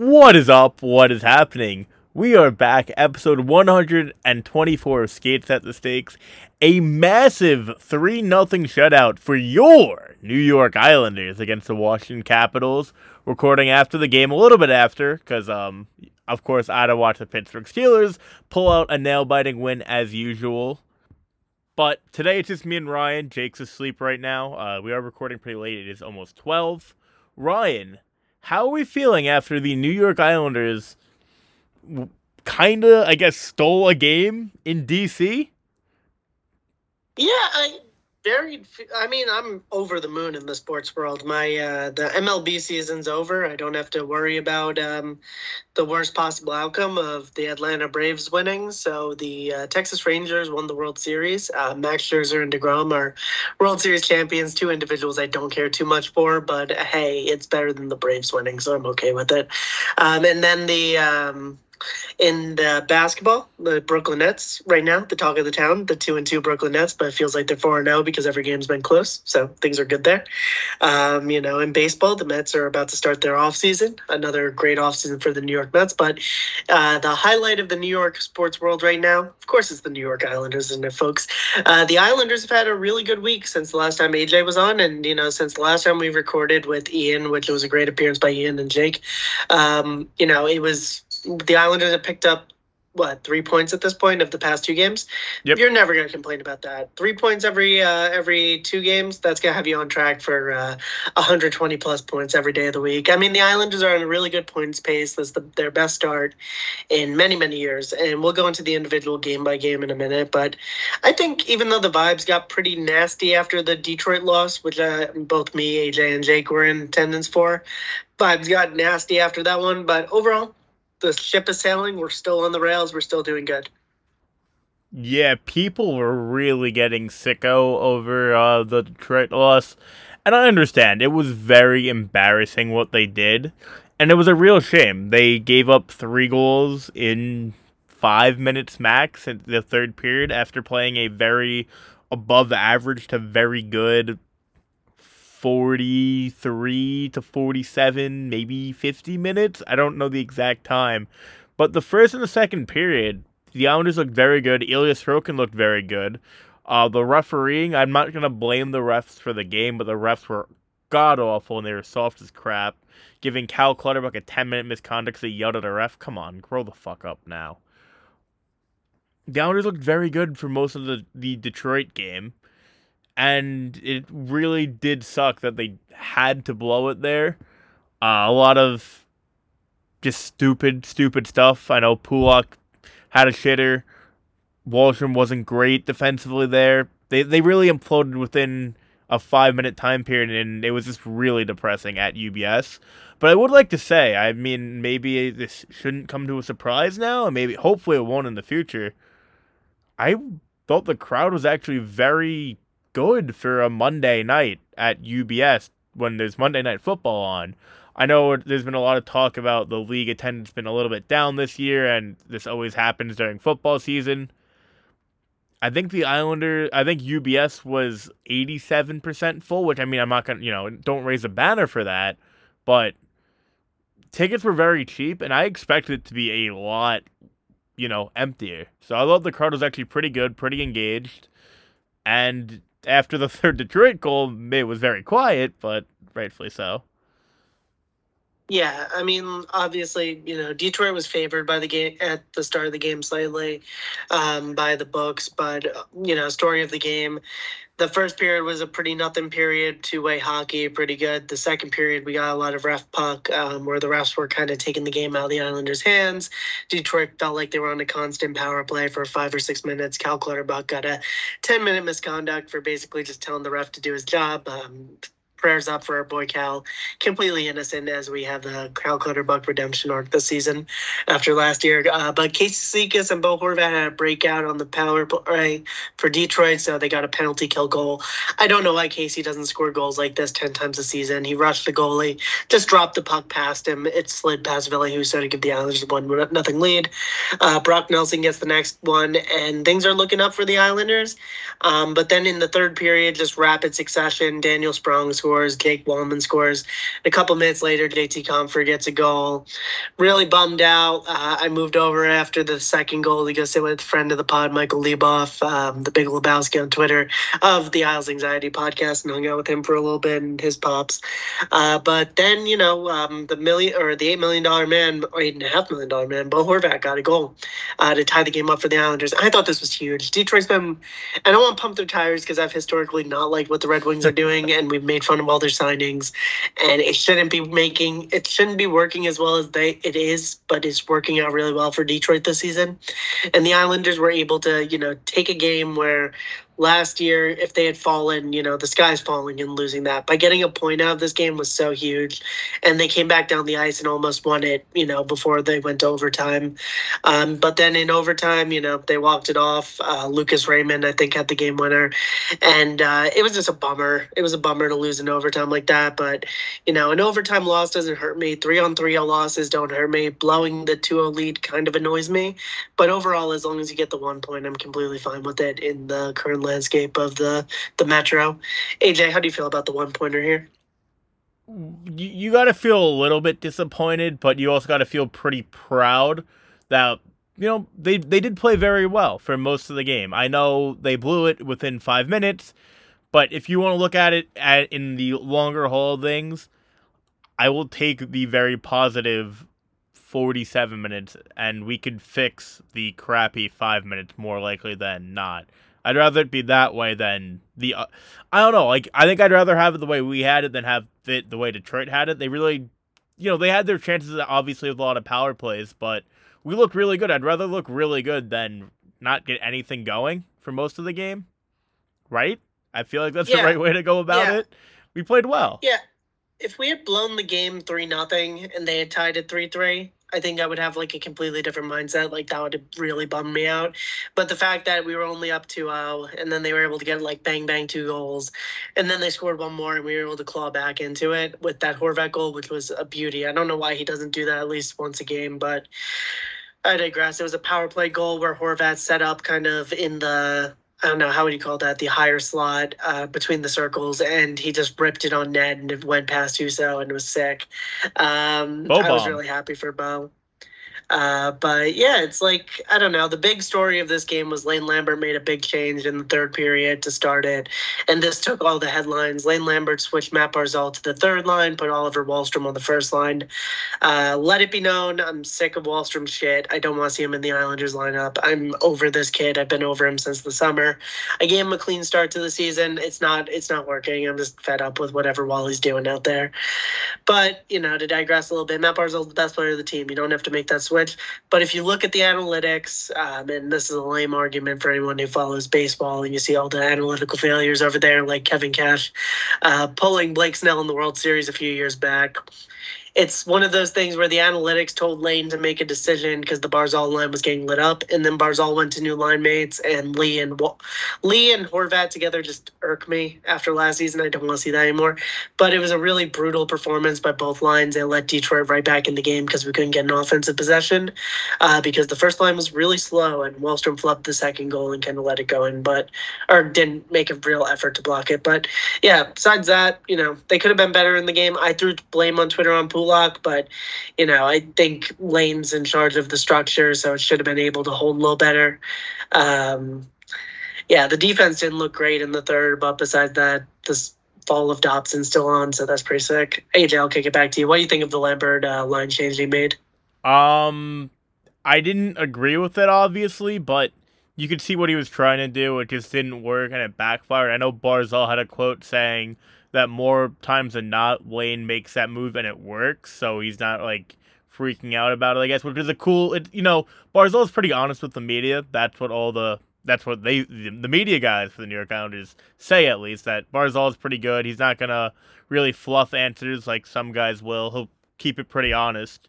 What is up? What is happening? We are back, episode 124 of Skates at the Stakes. A massive 3 0 shutout for your New York Islanders against the Washington Capitals. Recording after the game, a little bit after, because, um, of course, I had to watch the Pittsburgh Steelers pull out a nail biting win as usual. But today it's just me and Ryan. Jake's asleep right now. Uh, we are recording pretty late. It is almost 12. Ryan, how are we feeling after the New York Islanders kind of, I guess, stole a game in DC? Yeah, I very. I mean, I'm over the moon in the sports world. My uh, the MLB season's over. I don't have to worry about um, the worst possible outcome of the Atlanta Braves winning. So the uh, Texas Rangers won the World Series. Uh, Max Scherzer and Degrom are World Series champions. Two individuals I don't care too much for, but hey, it's better than the Braves winning, so I'm okay with it. Um, and then the um, in the basketball, the Brooklyn Nets right now, the talk of the town, the two and two Brooklyn Nets, but it feels like they're four and zero because every game's been close, so things are good there. Um, you know, in baseball, the Mets are about to start their off season, another great off season for the New York Mets. But uh, the highlight of the New York sports world right now, of course, is the New York Islanders, it, folks? Uh, the Islanders have had a really good week since the last time AJ was on, and you know, since the last time we recorded with Ian, which was a great appearance by Ian and Jake. Um, you know, it was the Islanders have picked up what three points at this point of the past two games. Yep. You're never going to complain about that. Three points every uh, every two games. That's going to have you on track for uh, 120 plus points every day of the week. I mean, the Islanders are on a really good points pace. That's the, their best start in many many years. And we'll go into the individual game by game in a minute. But I think even though the vibes got pretty nasty after the Detroit loss, which uh, both me, AJ, and Jake were in attendance for, vibes got nasty after that one. But overall the ship is sailing. We're still on the rails. We're still doing good. Yeah, people were really getting sicko over uh, the Detroit loss. And I understand. It was very embarrassing what they did. And it was a real shame. They gave up three goals in five minutes max in the third period after playing a very above average to very good 43 to 47, maybe 50 minutes. I don't know the exact time. But the first and the second period, the Islanders looked very good. Ilya Sorokin looked very good. Uh, the refereeing, I'm not going to blame the refs for the game, but the refs were god awful and they were soft as crap. Giving Cal Clutterbuck a 10 minute misconduct because he yelled at a ref. Come on, grow the fuck up now. The Islanders looked very good for most of the, the Detroit game and it really did suck that they had to blow it there. Uh, a lot of just stupid, stupid stuff. I know Pulock had a shitter. Wahlstrom wasn't great defensively there. They they really imploded within a five minute time period, and it was just really depressing at UBS. But I would like to say, I mean, maybe this shouldn't come to a surprise now, and maybe hopefully it won't in the future. I thought the crowd was actually very good for a Monday night at UBS when there's Monday night football on. I know there's been a lot of talk about the league attendance been a little bit down this year, and this always happens during football season. I think the Islander, I think UBS was 87% full, which I mean, I'm not going to, you know, don't raise a banner for that, but tickets were very cheap, and I expected it to be a lot, you know, emptier. So I thought the crowd was actually pretty good, pretty engaged, and after the third Detroit goal, it was very quiet, but rightfully so. Yeah, I mean, obviously, you know, Detroit was favored by the game at the start of the game slightly um, by the books, but you know, story of the game. The first period was a pretty nothing period, two way hockey, pretty good. The second period, we got a lot of ref puck um, where the refs were kind of taking the game out of the Islanders' hands. Detroit felt like they were on a constant power play for five or six minutes. Cal Clutterbuck got a 10 minute misconduct for basically just telling the ref to do his job. Um, prayers up for our boy Cal. Completely innocent as we have the Cal Clutterbuck redemption arc this season after last year. Uh, but Casey Cizikas and Bo Horvat had a breakout on the power play for Detroit, so they got a penalty kill goal. I don't know why Casey doesn't score goals like this 10 times a season. He rushed the goalie, just dropped the puck past him. It slid past Ville Husso to give the Islanders a one nothing lead. Uh, Brock Nelson gets the next one, and things are looking up for the Islanders. Um, but then in the third period, just rapid succession, Daniel Sprong scores scores, Jake Walman scores. A couple minutes later, JT Compher gets a goal. Really bummed out. Uh, I moved over after the second goal to go sit with a friend of the pod, Michael Leboff, um, the Big Lebowski on Twitter of the Isles Anxiety podcast, and hung out with him for a little bit and his pops. Uh, but then, you know, um, the million or the eight million dollar man, or eight and a half million dollar man, Bo Horvat got a goal uh, to tie the game up for the Islanders. I thought this was huge. Detroit's been, I don't want to pump their tires because I've historically not liked what the Red Wings are doing, and we've made fun of all their signings, and it shouldn't be making, it shouldn't be working as well as they it is, but it's working out really well for Detroit this season. And the Islanders were able to, you know, take a game where last year, if they had fallen, you know, the sky's falling and losing that. By getting a point out of this game was so huge. And they came back down the ice and almost won it, you know, before they went to overtime. Um, but then in overtime, you know, they walked it off. Uh, Lucas Raymond, I think, had the game winner. And uh, it was just a bummer. It was a bummer to lose in overtime like that. But, you know, an overtime loss doesn't hurt me. Three on three losses don't hurt me. Blowing the 2 0 lead kind of annoys me. But overall, as long as you get the one point, I'm completely fine with it in the current landscape of the the metro. AJ, how do you feel about the one pointer here? You, you got to feel a little bit disappointed, but you also got to feel pretty proud that you know they they did play very well for most of the game. I know they blew it within five minutes, but if you want to look at it at in the longer haul of things, I will take the very positive 47 minutes and we could fix the crappy 5 minutes more likely than not. I'd rather it be that way than the. Uh, I don't know. Like I think I'd rather have it the way we had it than have it the way Detroit had it. They really, you know, they had their chances obviously with a lot of power plays, but we look really good. I'd rather look really good than not get anything going for most of the game. Right? I feel like that's yeah. the right way to go about yeah. it. We played well. Yeah. If we had blown the game three nothing and they had tied it three three, I think I would have like a completely different mindset. Like that would really bum me out. But the fact that we were only up 2 0 and then they were able to get like bang bang two goals and then they scored one more and we were able to claw back into it with that Horvat goal, which was a beauty. I don't know why he doesn't do that at least once a game, but I digress. It was a power play goal where Horvat set up kind of in the I don't know how would you call that the higher slot uh, between the circles, and he just ripped it on net and it went past Husso and it was sick. Um, I was really happy for Bo. Uh, but yeah, it's like I don't know. The big story of this game was Lane Lambert made a big change in the third period to start it, and this took all the headlines. Lane Lambert switched Matt Barzal to the third line, put Oliver Wahlstrom on the first line. Uh, let it be known, I'm sick of Wahlstrom's shit. I don't want to see him in the Islanders lineup. I'm over this kid. I've been over him since the summer. I gave him a clean start to the season. It's not. It's not working. I'm just fed up with whatever Wally's doing out there. But you know, to digress a little bit, Matt Barzal's the best player of the team. You don't have to make that switch But if you look at the analytics, um, and this is a lame argument for anyone who follows baseball, and you see all the analytical failures over there, like Kevin Cash uh, pulling Blake Snell in the World Series a few years back it's one of those things where the analytics told Lane to make a decision because the Barzal line was getting lit up, and then Barzal went to new line mates, and Lee and Lee and Horvat together just irk me after last season. I don't want to see that anymore. But it was a really brutal performance by both lines. They let Detroit right back in the game because we couldn't get an offensive possession uh, because the first line was really slow, and Wahlstrom flubbed the second goal and kind of let it go in, but or didn't make a real effort to block it. But yeah, besides that, you know, they could have been better in the game. I threw blame on Twitter on Pulock, but you know, I think Lane's in charge of the structure, so it should have been able to hold a little better. Um, yeah, the defense didn't look great in the third, but besides that, this fall of Dobson still on, so that's pretty sick. AJ, I'll kick it back to you. What do you think of the Lambert uh, line change he made? Um, I didn't agree with it, obviously, but you could see what he was trying to do. It just didn't work, and it backfired. I know Barzal had a quote saying that more times than not, Wayne makes that move and it works. So he's not like freaking out about it, I guess, which is a cool. It, you know, Barzal's pretty honest with the media. That's what all the that's what they the media guys for the New York Islanders say at least that Barzal is pretty good. He's not gonna really fluff answers like some guys will. He'll keep it pretty honest.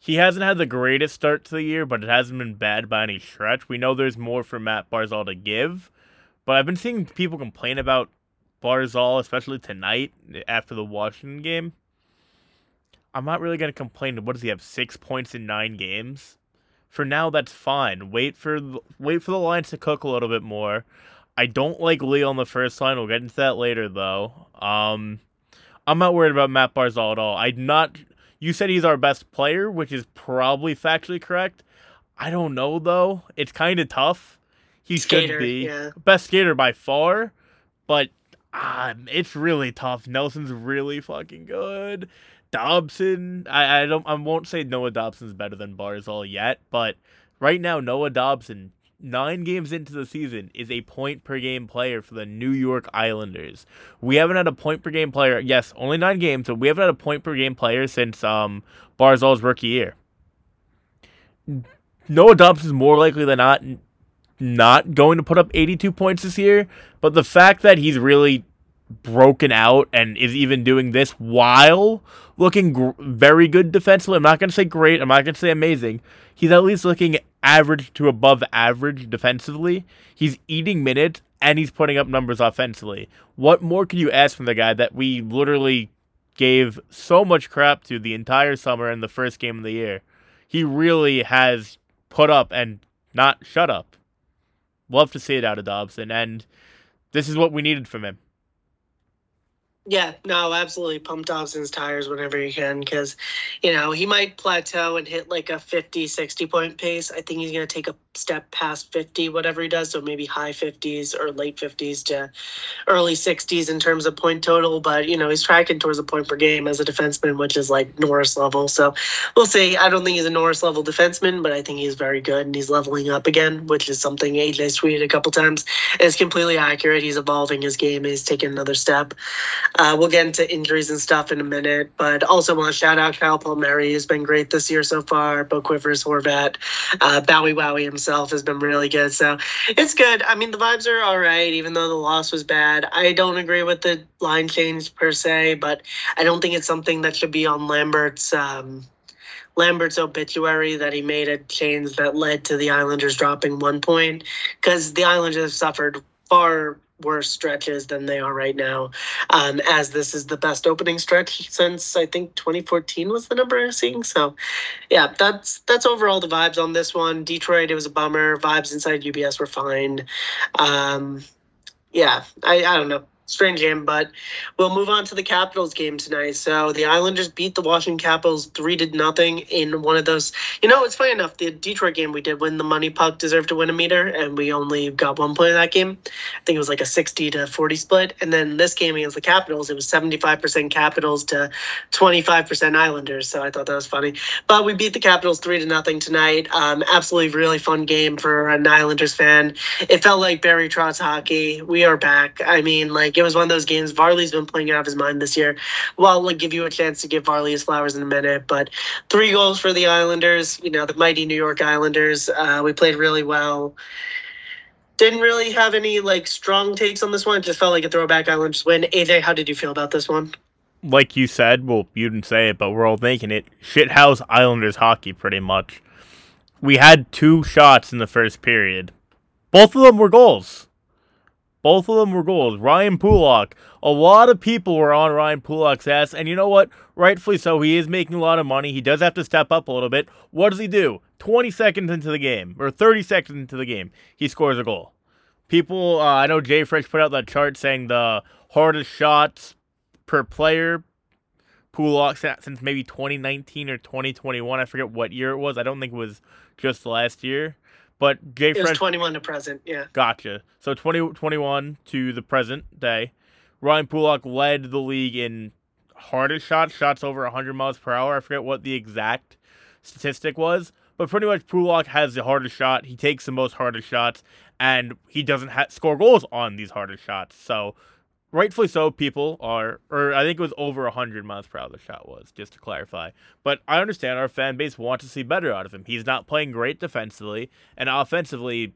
He hasn't had the greatest start to the year, but it hasn't been bad by any stretch. We know there's more for Matt Barzal to give, but I've been seeing people complain about Barzal, especially tonight after the Washington game. I'm not really going to complain. What does he have? Six points in nine games. For now, that's fine. Wait for wait for the lines to cook a little bit more. I don't like Lee on the first line. We'll get into that later, though. Um, I'm not worried about Matt Barzal at all. I'm not. You said he's our best player, which is probably factually correct. I don't know though. It's kind of tough. He Skater, should be yeah. best skater by far, but ah, it's really tough. Nelson's really fucking good. Dobson, I, I don't I won't say Noah Dobson's better than Barzal yet, but right now Noah Dobson, nine games into the season, is a point per game player for the New York Islanders. We haven't had a point per game player. Yes, only nine games, but we haven't had a point per game player since um Barzal's rookie year. Noah Dobson's more likely than not not going to put up 82 points this year, but the fact that he's really broken out and is even doing this while looking gr- very good defensively. I'm not going to say great. I'm not going to say amazing. He's at least looking average to above average defensively. He's eating minutes and he's putting up numbers offensively. What more could you ask from the guy that we literally gave so much crap to the entire summer and the first game of the year? He really has put up and not shut up. Love to see it out of Dobson, and this is what we needed from him. Yeah, no, absolutely. Pump Dobson's tires whenever you can because, you know, he might plateau and hit like a 50, 60 point pace. I think he's going to take a step past 50, whatever he does. So maybe high 50s or late 50s to early 60s in terms of point total. But, you know, he's tracking towards a point per game as a defenseman, which is like Norris level. So we'll see. I don't think he's a Norris level defenseman, but I think he's very good and he's leveling up again, which is something AJ's tweeted a couple times. It's completely accurate. He's evolving his game. He's taking another step. Uh, we'll get into injuries and stuff in a minute, but also want to shout out Kyle Palmieri, who's been great this year so far. Bo Quivers, Horvat, uh, Bowie Wowie himself has been really good. So it's good. I mean, the vibes are all right, even though the loss was bad. I don't agree with the line change per se, but I don't think it's something that should be on Lambert's. Um, Lambert's obituary that he made a change that led to the Islanders dropping one point because the Islanders have suffered far worse stretches than they are right now. Um, as this is the best opening stretch since I think 2014 was the number I'm seeing. So, yeah, that's that's overall the vibes on this one. Detroit, it was a bummer. Vibes inside UBS were fine. Um, yeah, I, I don't know strange game, but we'll move on to the Capitals game tonight. So the Islanders beat the Washington Capitals three to nothing in one of those. You know, it's funny enough. The Detroit game we did win the MoneyPuck deserved to win a meter, and we only got one point in that game. I think it was like a sixty to forty split. And then this game against the Capitals, it was seventy five percent Capitals to twenty five percent Islanders. So I thought that was funny. But we beat the Capitals three to nothing tonight. Um, absolutely really fun game for an Islanders fan. It felt like Barry Trotz hockey. We are back. I mean, like it was one of those games. Varley's been playing out of his mind this year. Well, I'll give you a chance to give Varley his flowers in a minute, but three goals for the Islanders. You know, the mighty New York Islanders. Uh, we played really well. Didn't really have any like strong takes on this one. Just felt like a throwback Islanders win. AJ, how did you feel about this one? Like you said, well, you didn't say it, but we're all thinking it. Shithouse Islanders hockey, pretty much. We had two shots in the first period. Both of them were goals. Both of them were goals. Ryan Pulock. A lot of people were on Ryan Pulock's ass, and you know what? Rightfully so. He is making a lot of money. He does have to step up a little bit. What does he do? 20 seconds into the game, or 30 seconds into the game, he scores a goal. People, uh, I know JFresh put out that chart saying the hardest shots per player Pulock since maybe 2019 or 2021. I forget what year it was. I don't think it was just last year. But Jay It was 21 to present, yeah. Gotcha. So 2021 to the present day. Ryan Pulock led the league in hardest shots, shots over 100 miles per hour. I forget what the exact statistic was, but pretty much Pulock has the hardest shot. He takes the most hardest shots, and he doesn't ha- score goals on these hardest shots. So rightfully so, people are, or I think it was over 100 miles per hour the shot was, just to clarify. But I understand our fan base wants to see better out of him. He's not playing great defensively, and offensively,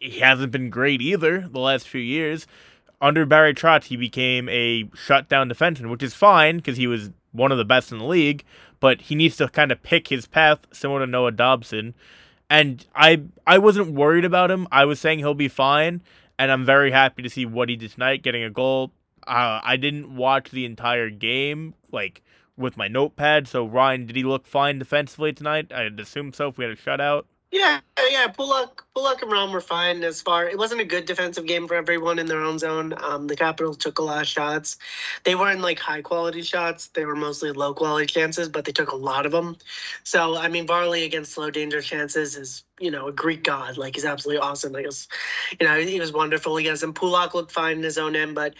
he hasn't been great either the last few years. Under Barry Trotz, he became a shutdown defenseman, which is fine because he was one of the best in the league, but he needs to kind of pick his path, similar to Noah Dobson. And I I wasn't worried about him. I was saying he'll be fine and I'm very happy to see what he did tonight, getting a goal. Uh, I didn't watch the entire game, like with my notepad. So Ryan, did he look fine defensively tonight? I'd assume so if we had a shutout. Yeah, yeah. Pulock, Pulock and Rom were fine as far. It wasn't a good defensive game for everyone in their own zone. Um, the Capitals took a lot of shots. They weren't like high quality shots. They were mostly low quality chances, but they took a lot of them. So I mean, Varley against low danger chances is you know a Greek god. Like he's absolutely awesome. Like was, you know, he was wonderful against him. Pulock looked fine in his own end, but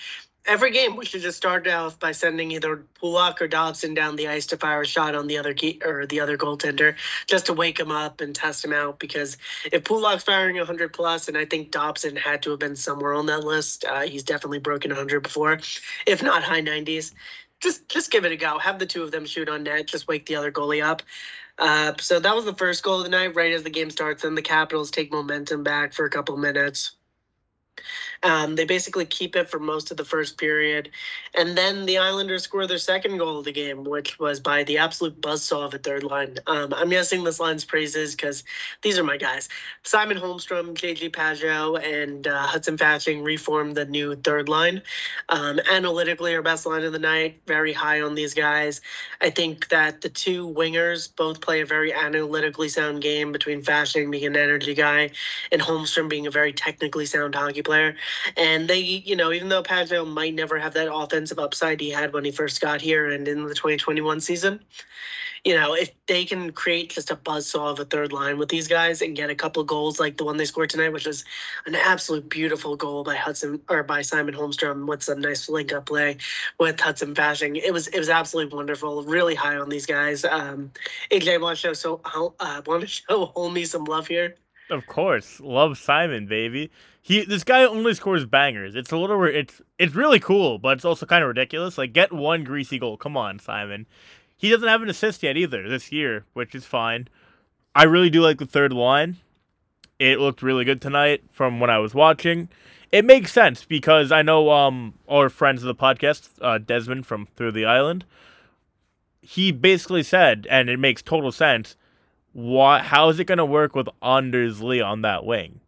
every game we should just start off by sending either Pulock or Dobson down the ice to fire a shot on the other key or the other goaltender just to wake him up and test him out. Because if Pulock's firing 100 plus, and I think Dobson had to have been somewhere on that list, uh, he's definitely broken 100 before, if not high 90s. Just just give it a go. Have the two of them shoot on net. Just wake the other goalie up. Uh, so that was the first goal of the night. Right as the game starts, and the Capitals take momentum back for a couple minutes. Um, they basically keep it for most of the first period. And then the Islanders score their second goal of the game, which was by the absolute buzzsaw of a third line. Um, I'm guessing this line's praises because these are my guys. Simon Holmstrom, JG Pageau, and uh, Hudson Fasching reformed the new third line. Um, analytically, our best line of the night, very high on these guys. I think that the two wingers both play a very analytically sound game between Fasching being an energy guy and Holmstrom being a very technically sound hockey player. And they, you know, even though Pageau might never have that offensive upside he had when he first got here and in the 2021 season, you know, if they can create just a buzzsaw of a third line with these guys and get a couple goals like the one they scored tonight, which was an absolute beautiful goal by Hudson or by Simon Holmstrom with some nice link up play with Hudson Fasching. It was it was absolutely wonderful. Really high on these guys. Um, AJ want to show so uh, want to show Homie some love here. Of course, love Simon, baby. He this guy only scores bangers. It's a little it's it's really cool, but it's also kind of ridiculous. Like get one greasy goal. Come on, Simon. He doesn't have an assist yet either this year, which is fine. I really do like the third line. It looked really good tonight from when I was watching. It makes sense because I know um our friends of the podcast, uh, Desmond from Through the Island. He basically said, and it makes total sense what how is it going to work with Anders Lee on that wing?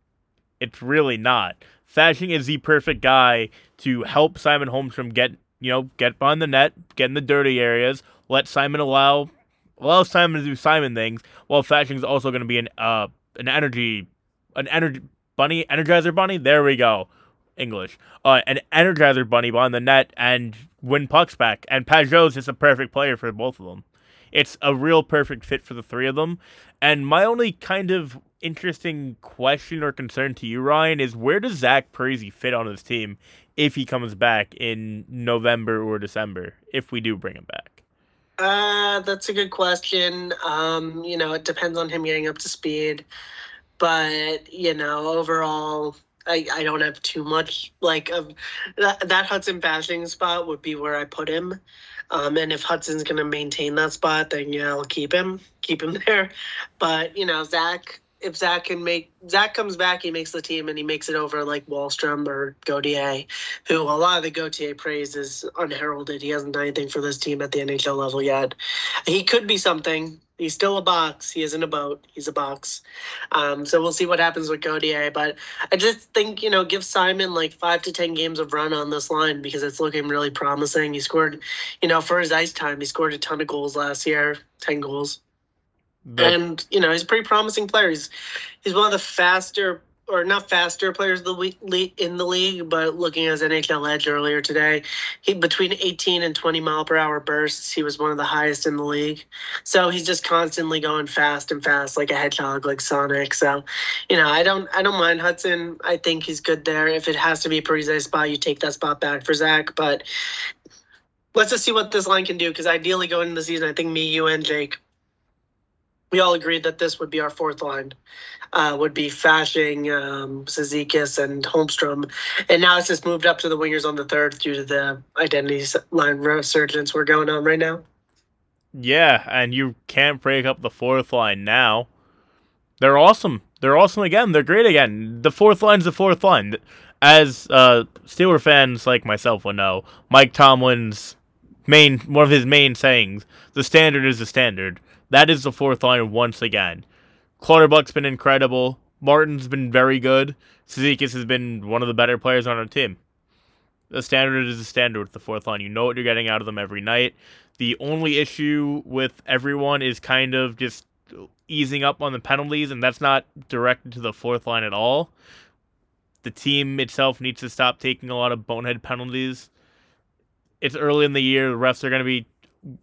It's really not. Fasching is the perfect guy to help Simon Holmstrom get you know get behind the net, get in the dirty areas, let Simon allow allow Simon to do Simon things, while Fasching is also going to be an uh an energy an energy bunny energizer bunny. There we go, English. Uh, an energizer bunny behind the net and win pucks back. And Pageau's just a perfect player for both of them. It's a real perfect fit for the three of them. And my only kind of interesting question or concern to you, Ryan, is where does Zach Parise fit on his team if he comes back in November or December, if we do bring him back? Uh, that's a good question. Um, you know, it depends on him getting up to speed. But, you know, overall, I, I don't have too much like of that, that Hudson Fasching spot would be where I put him. Um, and if Hudson's going to maintain that spot, then yeah, I'll keep him, keep him there. But you know, Zach, if Zach can make Zach comes back, he makes the team and he makes it over like Wahlstrom or Gauthier, who a lot of the Gauthier praise is unheralded. He hasn't done anything for this team at the NHL level yet. He could be something. He's still a box. He isn't a boat. He's a box. Um, so we'll see what happens with Gauthier. But I just think, you know, give Simon like five to 10 games of run on this line because it's looking really promising. He scored, you know, for his ice time, he scored a ton of goals last year, 10 goals. And, you know, he's a pretty promising player. He's, he's one of the faster or not faster players the week in the league, but looking at his NHL Edge earlier today, he between 18 and 20 mile per hour bursts, he was one of the highest in the league. So he's just constantly going fast and fast like a hedgehog, like Sonic. So, you know, I don't I don't mind Hudson. I think he's good there. If it has to be Parise spot, you take that spot back for Zach. But let's just see what this line can do. Because ideally, going into the season, I think me, you, and Jake we all agreed that this would be our fourth line. Uh, would be Fasching, um, and Holmstrom. And now it's just moved up to the wingers on the third due to the identity line resurgence we're going on right now. Yeah, and you can't break up the fourth line now. They're awesome. They're awesome again. They're great again. The fourth line's the fourth line. As uh, Steeler fans like myself will know, Mike Tomlin's main one of his main sayings: "The standard is the standard." That is the fourth line once again. Clutterbuck's been incredible. Martin's been very good. Cizikas has been one of the better players on our team. The standard is the standard with the fourth line. You know what you're getting out of them every night. The only issue with everyone is kind of just easing up on the penalties, and that's not directed to the fourth line at all. The team itself needs to stop taking a lot of bonehead penalties. It's early in the year. The refs are going to be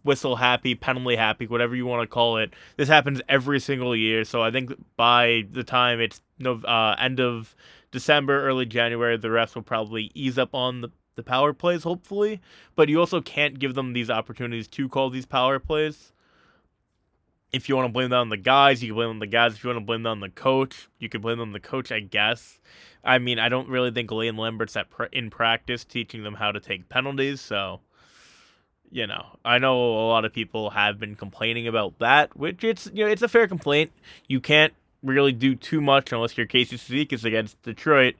whistle happy, penalty happy, whatever you want to call it. This happens every single year. So I think by the time it's no uh, end of December, early January, the refs will probably ease up on the, the power plays, hopefully. But you also can't give them these opportunities to call these power plays. If you want to blame that on the guys, you can blame on the guys. If you want to blame that on the coach, you can blame on the coach, I guess. I mean, I don't really think Lane Lambert's at pr- in practice teaching them how to take penalties, so you know, I know a lot of people have been complaining about that, which it's you know it's a fair complaint. You can't really do too much unless you're Casey Cizikas against Detroit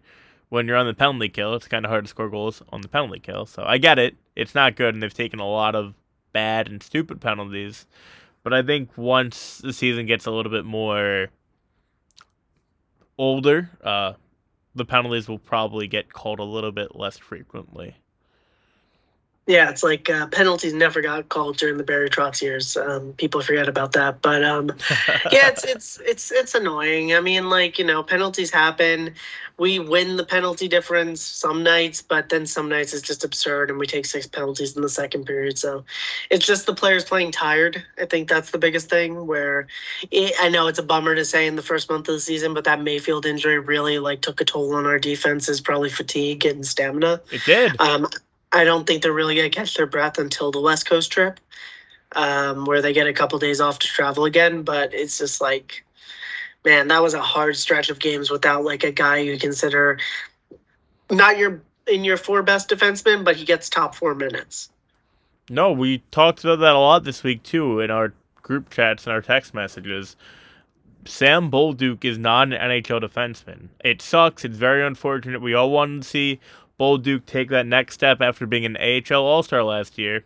when you're on the penalty kill. It's kind of hard to score goals on the penalty kill, so I get it. It's not good, and they've taken a lot of bad and stupid penalties. But I think once the season gets a little bit more older, uh, the penalties will probably get called a little bit less frequently. Yeah, it's like uh, penalties never got called during the Barry Trotz years. Um, people forget about that, but um, yeah, it's it's it's it's annoying. I mean, like you know, penalties happen. We win the penalty difference some nights, but then some nights it's just absurd, and we take six penalties in the second period. So it's just the players playing tired. I think that's the biggest thing. Where it, I know it's a bummer to say in the first month of the season, but that Mayfield injury really like took a toll on our defense. Is probably fatigue and stamina. It did. Um, I don't think they're really going to catch their breath until the West Coast trip, um, where they get a couple days off to travel again. But it's just like, man, that was a hard stretch of games without like a guy you consider not your in your four best defensemen, but he gets top four minutes. No, we talked about that a lot this week too in our group chats and our text messages. Sam Bolduc is not an NHL defenseman. It sucks. It's very unfortunate. We all wanted to see Bolduc take that next step after being an AHL All Star last year.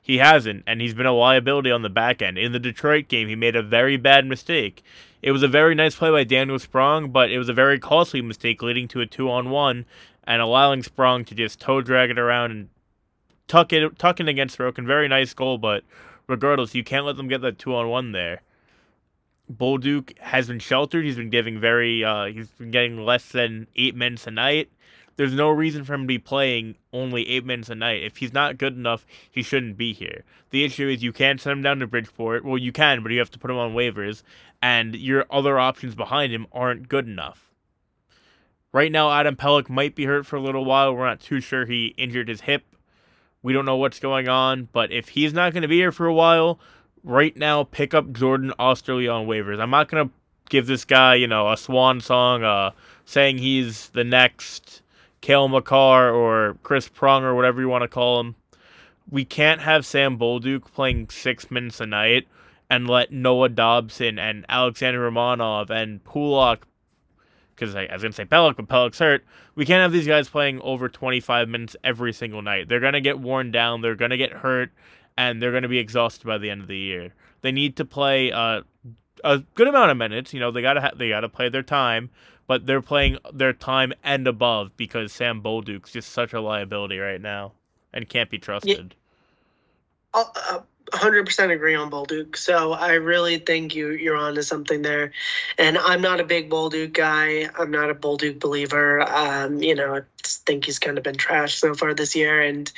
He hasn't, and he's been a liability on the back end. In the Detroit game, he made a very bad mistake. It was a very nice play by Daniel Sprong, but it was a very costly mistake leading to a two on one and allowing Sprong to just toe drag it around and tuck it tuck in against Broken. Very nice goal, but regardless, you can't let them get that two on one there. Bolduc has been sheltered. He's been giving very uh, he's been getting less than eight minutes a night there's no reason for him to be playing only eight minutes a night. If he's not good enough, he shouldn't be here. The issue is you can't send him down to Bridgeport. Well, you can, but you have to put him on waivers, and your other options behind him aren't good enough. Right now, Adam Pelech might be hurt for a little while. We're not too sure he injured his hip. We don't know what's going on, but if he's not going to be here for a while, right now, pick up Jordan Oesterle on waivers. I'm not going to give this guy, you know, a swan song, uh, saying he's the next Cale Makar or Chris Prong or whatever you want to call him. We can't have Sam Bolduc playing six minutes a night and let Noah Dobson and Alexander Romanov and Pulock, because I, I, was going to say Pelech, but Pelech's hurt. We can't have these guys playing over 25 minutes every single night. They're going to get worn down, they're going to get hurt, and they're going to be exhausted by the end of the year. They need to play uh, a good amount of minutes. You know, they gotta ha- they gotta play their time, but they're playing their time and above because Sam Bolduc's just such a liability right now and can't be trusted. Yeah. Uh, 100% agree on Bolduc. So I really think you you're onto something there. And I'm not a big Bolduc guy. I'm not a Bolduc believer. Um, you know, think he's kind of been trashed so far this year. And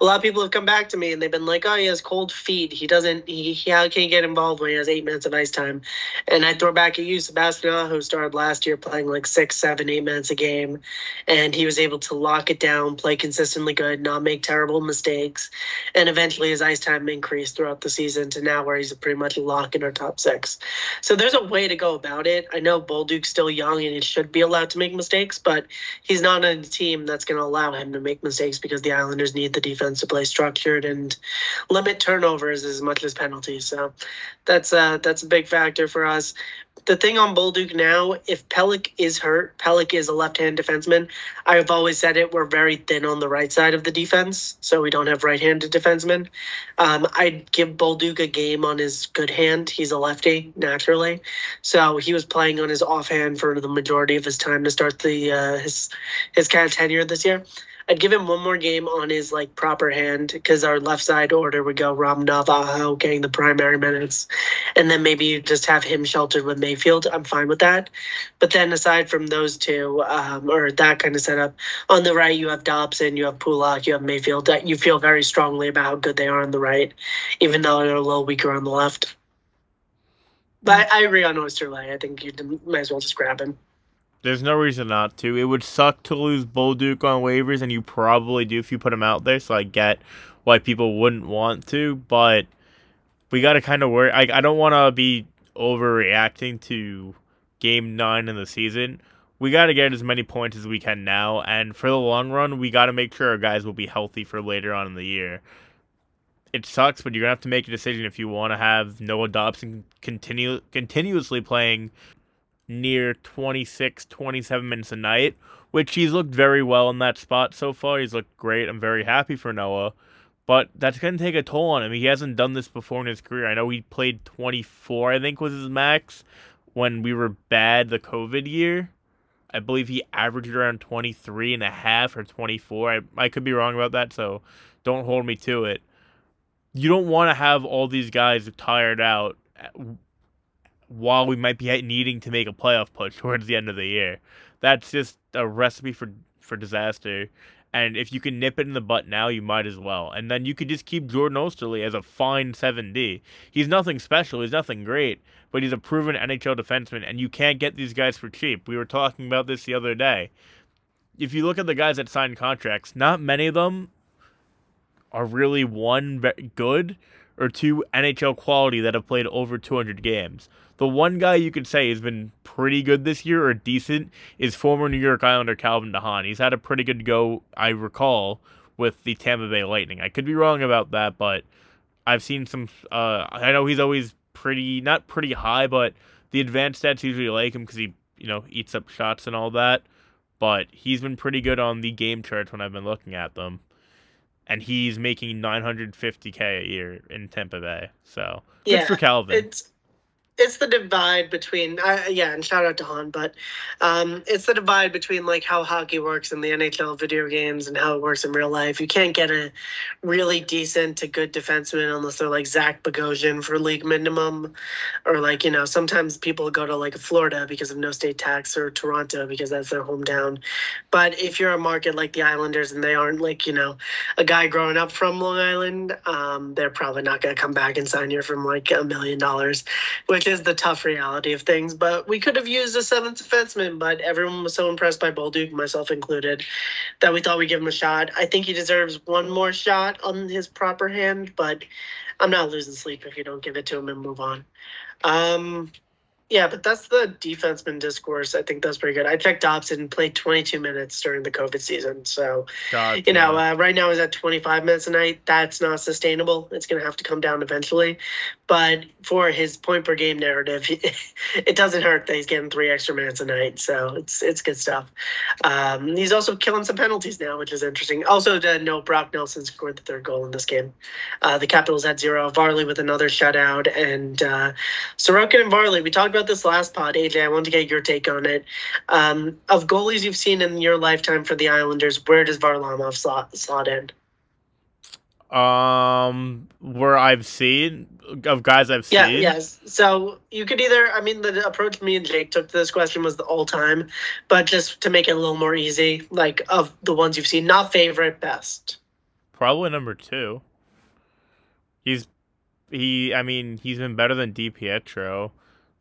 a lot of people have come back to me and they've been like, "Oh, he has cold feet. He doesn't. He, he how can he get involved when he has eight minutes of ice time?" And I throw back at you, Sebastian, who started last year playing like six, seven, eight minutes a game, and he was able to lock it down, play consistently good, not make terrible mistakes, and eventually his ice time increased throughout the season to now where he's pretty much a lock in our top six. So there's a way to go about it. I know Bolduc's still young and he should be allowed to make mistakes, but he's not on a team that's going to allow him to make mistakes because the Islanders need the defense to play structured and limit turnovers as much as penalties. So that's uh, that's a big factor for us the thing on Bolduc now, if Pelech is hurt, Pelech is a left-hand defenseman. I've always said it. We're very thin on the right side of the defense, so we don't have right-handed defensemen. Um, I'd give Bolduc a game on his good hand. He's a lefty naturally, so he was playing on his offhand for the majority of his time to start the uh, his his kind of tenure this year. I'd give him one more game on his like proper hand because our left side order would go Romanov Aho getting the primary minutes, and then maybe you just have him sheltered with Mayfield. I'm fine with that. But then aside from those two, um, or that kind of setup, on the right you have Dobson, you have Pulock, you have Mayfield. That you feel very strongly about how good they are on the right, even though they're a little weaker on the left. But I, agree on Oesterle. I think you might as well just grab him. There's no reason not to. It would suck to lose Bolduc on waivers, and you probably do if you put him out there. So I get why people wouldn't want to, but we got to kind of worry. I, I don't want to be overreacting to game nine in the season. We got to get as many points as we can now, and for the long run, we got to make sure our guys will be healthy for later on in the year. It sucks, but you're gonna have to make a decision if you want to have Noah Dobson continue continuously playing near 26, 27 minutes a night, which he's looked very well in that spot so far. He's looked great. I'm very happy for Noah. But that's going to take a toll on him. He hasn't done this before in his career. I know he played 24, I think was his max when we were bad the COVID year. I believe he averaged around 23 and a half or 24. I, I could be wrong about that, so don't hold me to it. You don't want to have all these guys tired out uh, while we might be needing to make a playoff push towards the end of the year. That's just a recipe for for disaster. And if you can nip it in the butt now, you might as well. And then you could just keep Jordan Oesterle as a fine 7D. He's nothing special, he's nothing great, but he's a proven NHL defenseman, and you can't get these guys for cheap. We were talking about this the other day. If you look at the guys that signed contracts, not many of them are really one good or two NHL quality that have played over 200 games. The one guy you could say has been pretty good this year or decent is former New York Islander Calvin de Haan. He's had a pretty good go, I recall, with the Tampa Bay Lightning. I could be wrong about that, but I've seen some. Uh, I know he's always pretty, not pretty high, but the advanced stats usually like him because he, you know, eats up shots and all that. But he's been pretty good on the game charts when I've been looking at them and he's making 950k a year in Tampa Bay. So good yeah, for Calvin. It's it's the divide between uh, yeah and shout out to Haan but um, it's the divide between like how hockey works in the nhl video games and how it works in real life. You can't get a really decent to good defenseman unless they're like zach bogosian for league minimum. Or like you know sometimes people go to like florida because of no state tax or toronto because that's their hometown. But if you're a market like the islanders and they aren't like you know a guy growing up from long island um, they're probably not going to come back and sign you from like a million dollars which which is the tough reality of things. But we could have used a seventh defenseman, but everyone was so impressed by Bolduc, myself included, that we thought we'd give him a shot. I think he deserves one more shot on his proper hand, but I'm not losing sleep if you don't give it to him and move on. Um, yeah, but that's the defenseman discourse. I think that's pretty good. I checked Dobson played 22 minutes during the COVID season, so God, you know, uh, right now he's at 25 minutes a night. That's not sustainable. It's going to have to come down eventually. But for his point per game narrative, it doesn't hurt that he's getting three extra minutes a night. So it's it's good stuff. Um, he's also killing some penalties now, which is interesting. Also, to note, Brock Nelson scored the third goal in this game. Uh, the Capitals had zero. Varley with another shutout, and uh, Sorokin and Varley. We talked about this last pod, AJ. I wanted to get your take on it. Um, of goalies you've seen in your lifetime for the Islanders, where does Varlamov slot slot in? Um, where I've seen of guys I've seen. Yeah, yes. So you could either, I mean, the approach me and Jake took to this question was the all time, but just to make it a little more easy, like of the ones you've seen, not favorite, best. Probably number two. He's he. I mean, he's been better than DiPietro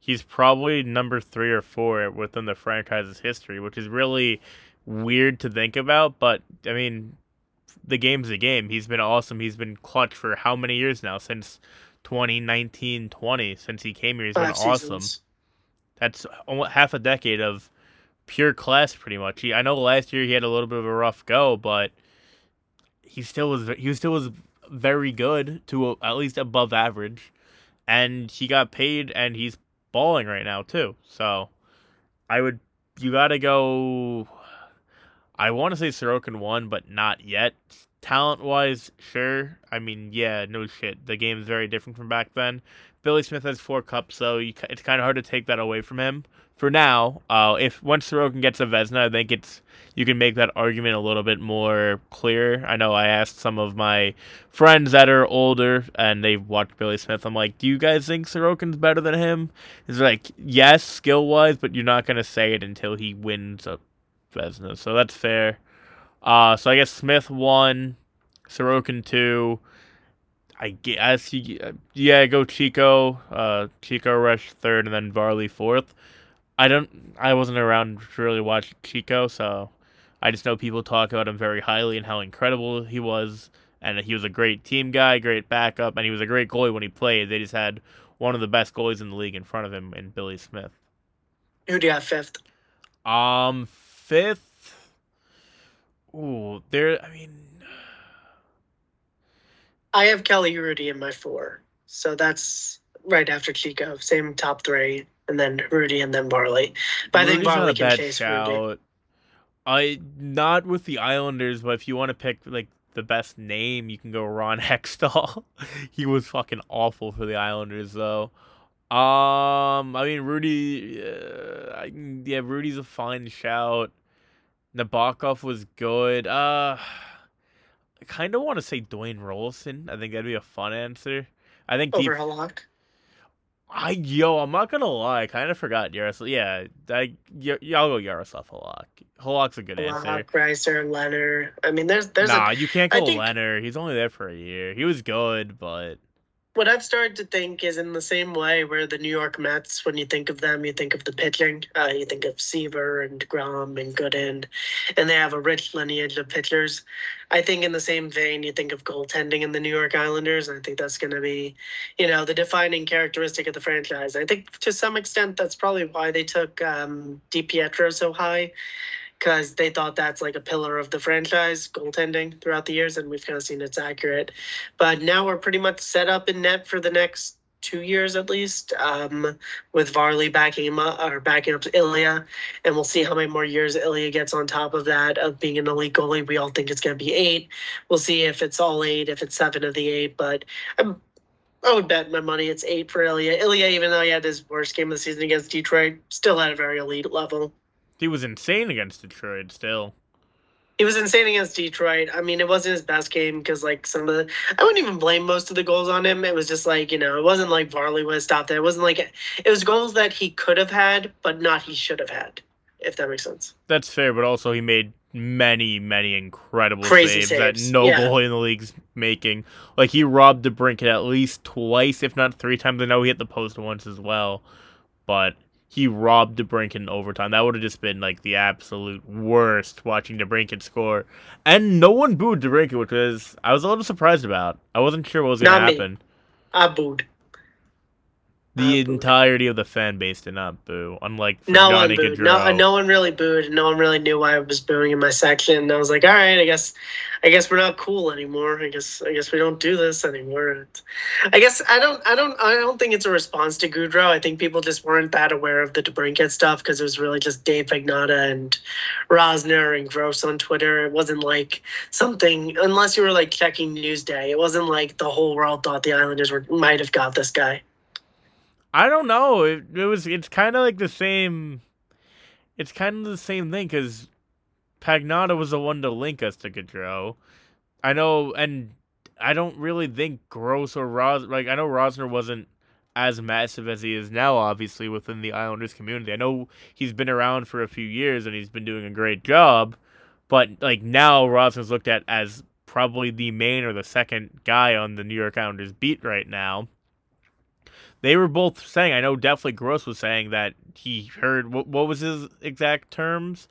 he's probably number three or four within the franchise's history, which is really weird to think about. But I mean, the game's a game. He's been awesome. He's been clutch for how many years now? Since 2019 20, since he came here, he's Five been awesome. That's half a decade of pure class, pretty much. He, I know last year he had a little bit of a rough go, but he still was he still was very good to at least above average, and he got paid, and he's balling right now too. So I would you got to go. I want to say Sorokin won, but not yet. talent wise, sure. I mean, yeah, no shit. The game is very different from back then. Billy Smith has four cups, so you, it's kind of hard to take that away from him for now. Uh, if once Sorokin gets a Vezina, I think it's you can make that argument a little bit more clear. I know I asked some of my friends that are older and they've watched Billy Smith. I'm like, do you guys think Sorokin's better than him? It's like, yes, skill wise, but you're not gonna say it until he wins a Vezina, So that's fair. Uh, so I guess Smith one, Sorokin two. I guess you, yeah, go Chico, uh, Chico Resch third, and then Varley fourth. I don't. I wasn't around to really watch Chico, so I just know people talk about him very highly and how incredible he was, and he was a great team guy, great backup, and he was a great goalie when he played. They just had one of the best goalies in the league in front of him in Billy Smith. Who do you have fifth? Um, fifth. Ooh, there. I mean, I have Kelly Hrudey in my four, so that's right after Chico. Same top three and then Hrudey, and then Varley. But I think Varley can chase shout. Hrudey. I not with the Islanders, but if you want to pick like the best name, you can go Ron Hextall. he was fucking awful for the Islanders though. Um, I mean Hrudey, uh, I, yeah, Hrudey's a fine shout. Nabokov was good. Uh, I kind of want to say Dwayne Roloson. I think that'd be a fun answer. I think over deep, Halak. I yo, I'm not gonna lie, I kind of forgot Yaroslav. Yeah, y'all go Yaroslav Halak. Halak's a good Halak, answer. Reiser, Lehner. I mean, there's there's nah, a, you can't go think, Lehner. He's only there for a year. He was good, but what I've started to think is in the same way where the New York Mets, when you think of them, you think of the pitching. Uh, you think of Seaver and Grom and Gooden, and they have a rich lineage of pitchers. I think in the same vein, you think of goaltending in the New York Islanders. And I think that's going to be, you know, the defining characteristic of the franchise. I think to some extent that's probably why they took um, DiPietro so high because they thought that's like a pillar of the franchise goaltending throughout the years, and we've kind of seen it's accurate. But now we're pretty much set up in net for the next two years at least, um, with Varley backing him up or backing up Ilya, and we'll see how many more years Ilya gets on top of that of being an elite goalie. We all think it's going to be eight. We'll see if it's all eight, if it's seven of the eight, but. I'm, I would bet my money it's eight for Ilya. Ilya, even though he had his worst game of the season against Detroit, still at a very elite level. He was insane against Detroit still. He was insane against Detroit. I mean, it wasn't his best game because, like, some of the. I wouldn't even blame most of the goals on him. It was just like, you know, it wasn't like Varley was stopped there. It wasn't like. It was goals that he could have had, but not he should have had, if that makes sense. That's fair, but also he made many, many incredible saves, saves, that no yeah. goalie in the league's making. Like, he robbed DeBrincat at least twice, if not three times. I know he hit the post once as well, but he robbed DeBrincat in overtime. That would have just been like the absolute worst watching DeBrincat score. And no one booed DeBrincat, which was I was a little surprised about. I wasn't sure what was going to happen. I booed. The entirety of the fan base did not boo, unlike no one booed. No, no one really booed. No one really knew why I was booing in my section. And I was like, all right, I guess, I guess we're not cool anymore. I guess, I guess we don't do this anymore. I guess I don't, I don't, I don't think it's a response to Gaudreau. I think people just weren't that aware of the DeBrincat stuff because it was really just Dave Pagnotta and Rosner and Gross on Twitter. It wasn't like something, unless you were like checking Newsday. It wasn't like the whole world thought the Islanders were might have got this guy. I don't know. It, it was. It's kind of like the same. It's kind of the same thing because Pagnotta was the one to link us to Gaudreau. I know, and I don't really think Gross or Ros like I know Rosner wasn't as massive as he is now, obviously within the Islanders community. I know he's been around for a few years and he's been doing a great job, but like now Rosner's looked at as probably the main or the second guy on the New York Islanders beat right now they were both saying. I know definitely Gross was saying that he heard what, what was his exact terms.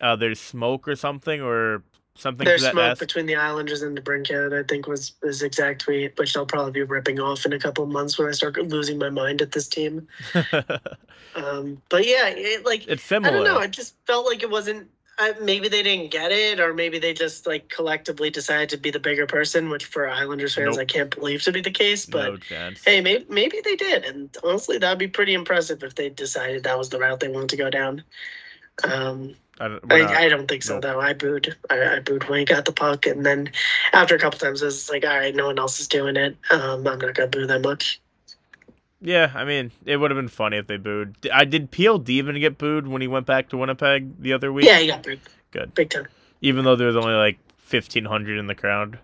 Uh, there's smoke or something or something. There's smoke between the Islanders and DeBrincat. I think was his exact tweet, which I'll probably be ripping off in a couple of months when I start losing my mind at this team. um, but yeah, it, like it's similar. I don't know. I just felt like it wasn't I, maybe they didn't get it, or maybe they just like collectively decided to be the bigger person, which for Islanders fans nope. I can't believe to be the case. But no hey, maybe maybe they did, and honestly, that'd be pretty impressive if they decided that was the route they wanted to go down. Um, I don't, not- I, I don't think so nope. though. I booed. I, I booed when he got the puck, and then after a couple times, it's like, all right, no one else is doing it. Um, I'm not gonna boo that much. Yeah, I mean, it would have been funny if they booed. I did PLD even get booed when he went back to Winnipeg the other week. Yeah, he got booed. Good. Big time. Even though there was only like fifteen hundred in the crowd,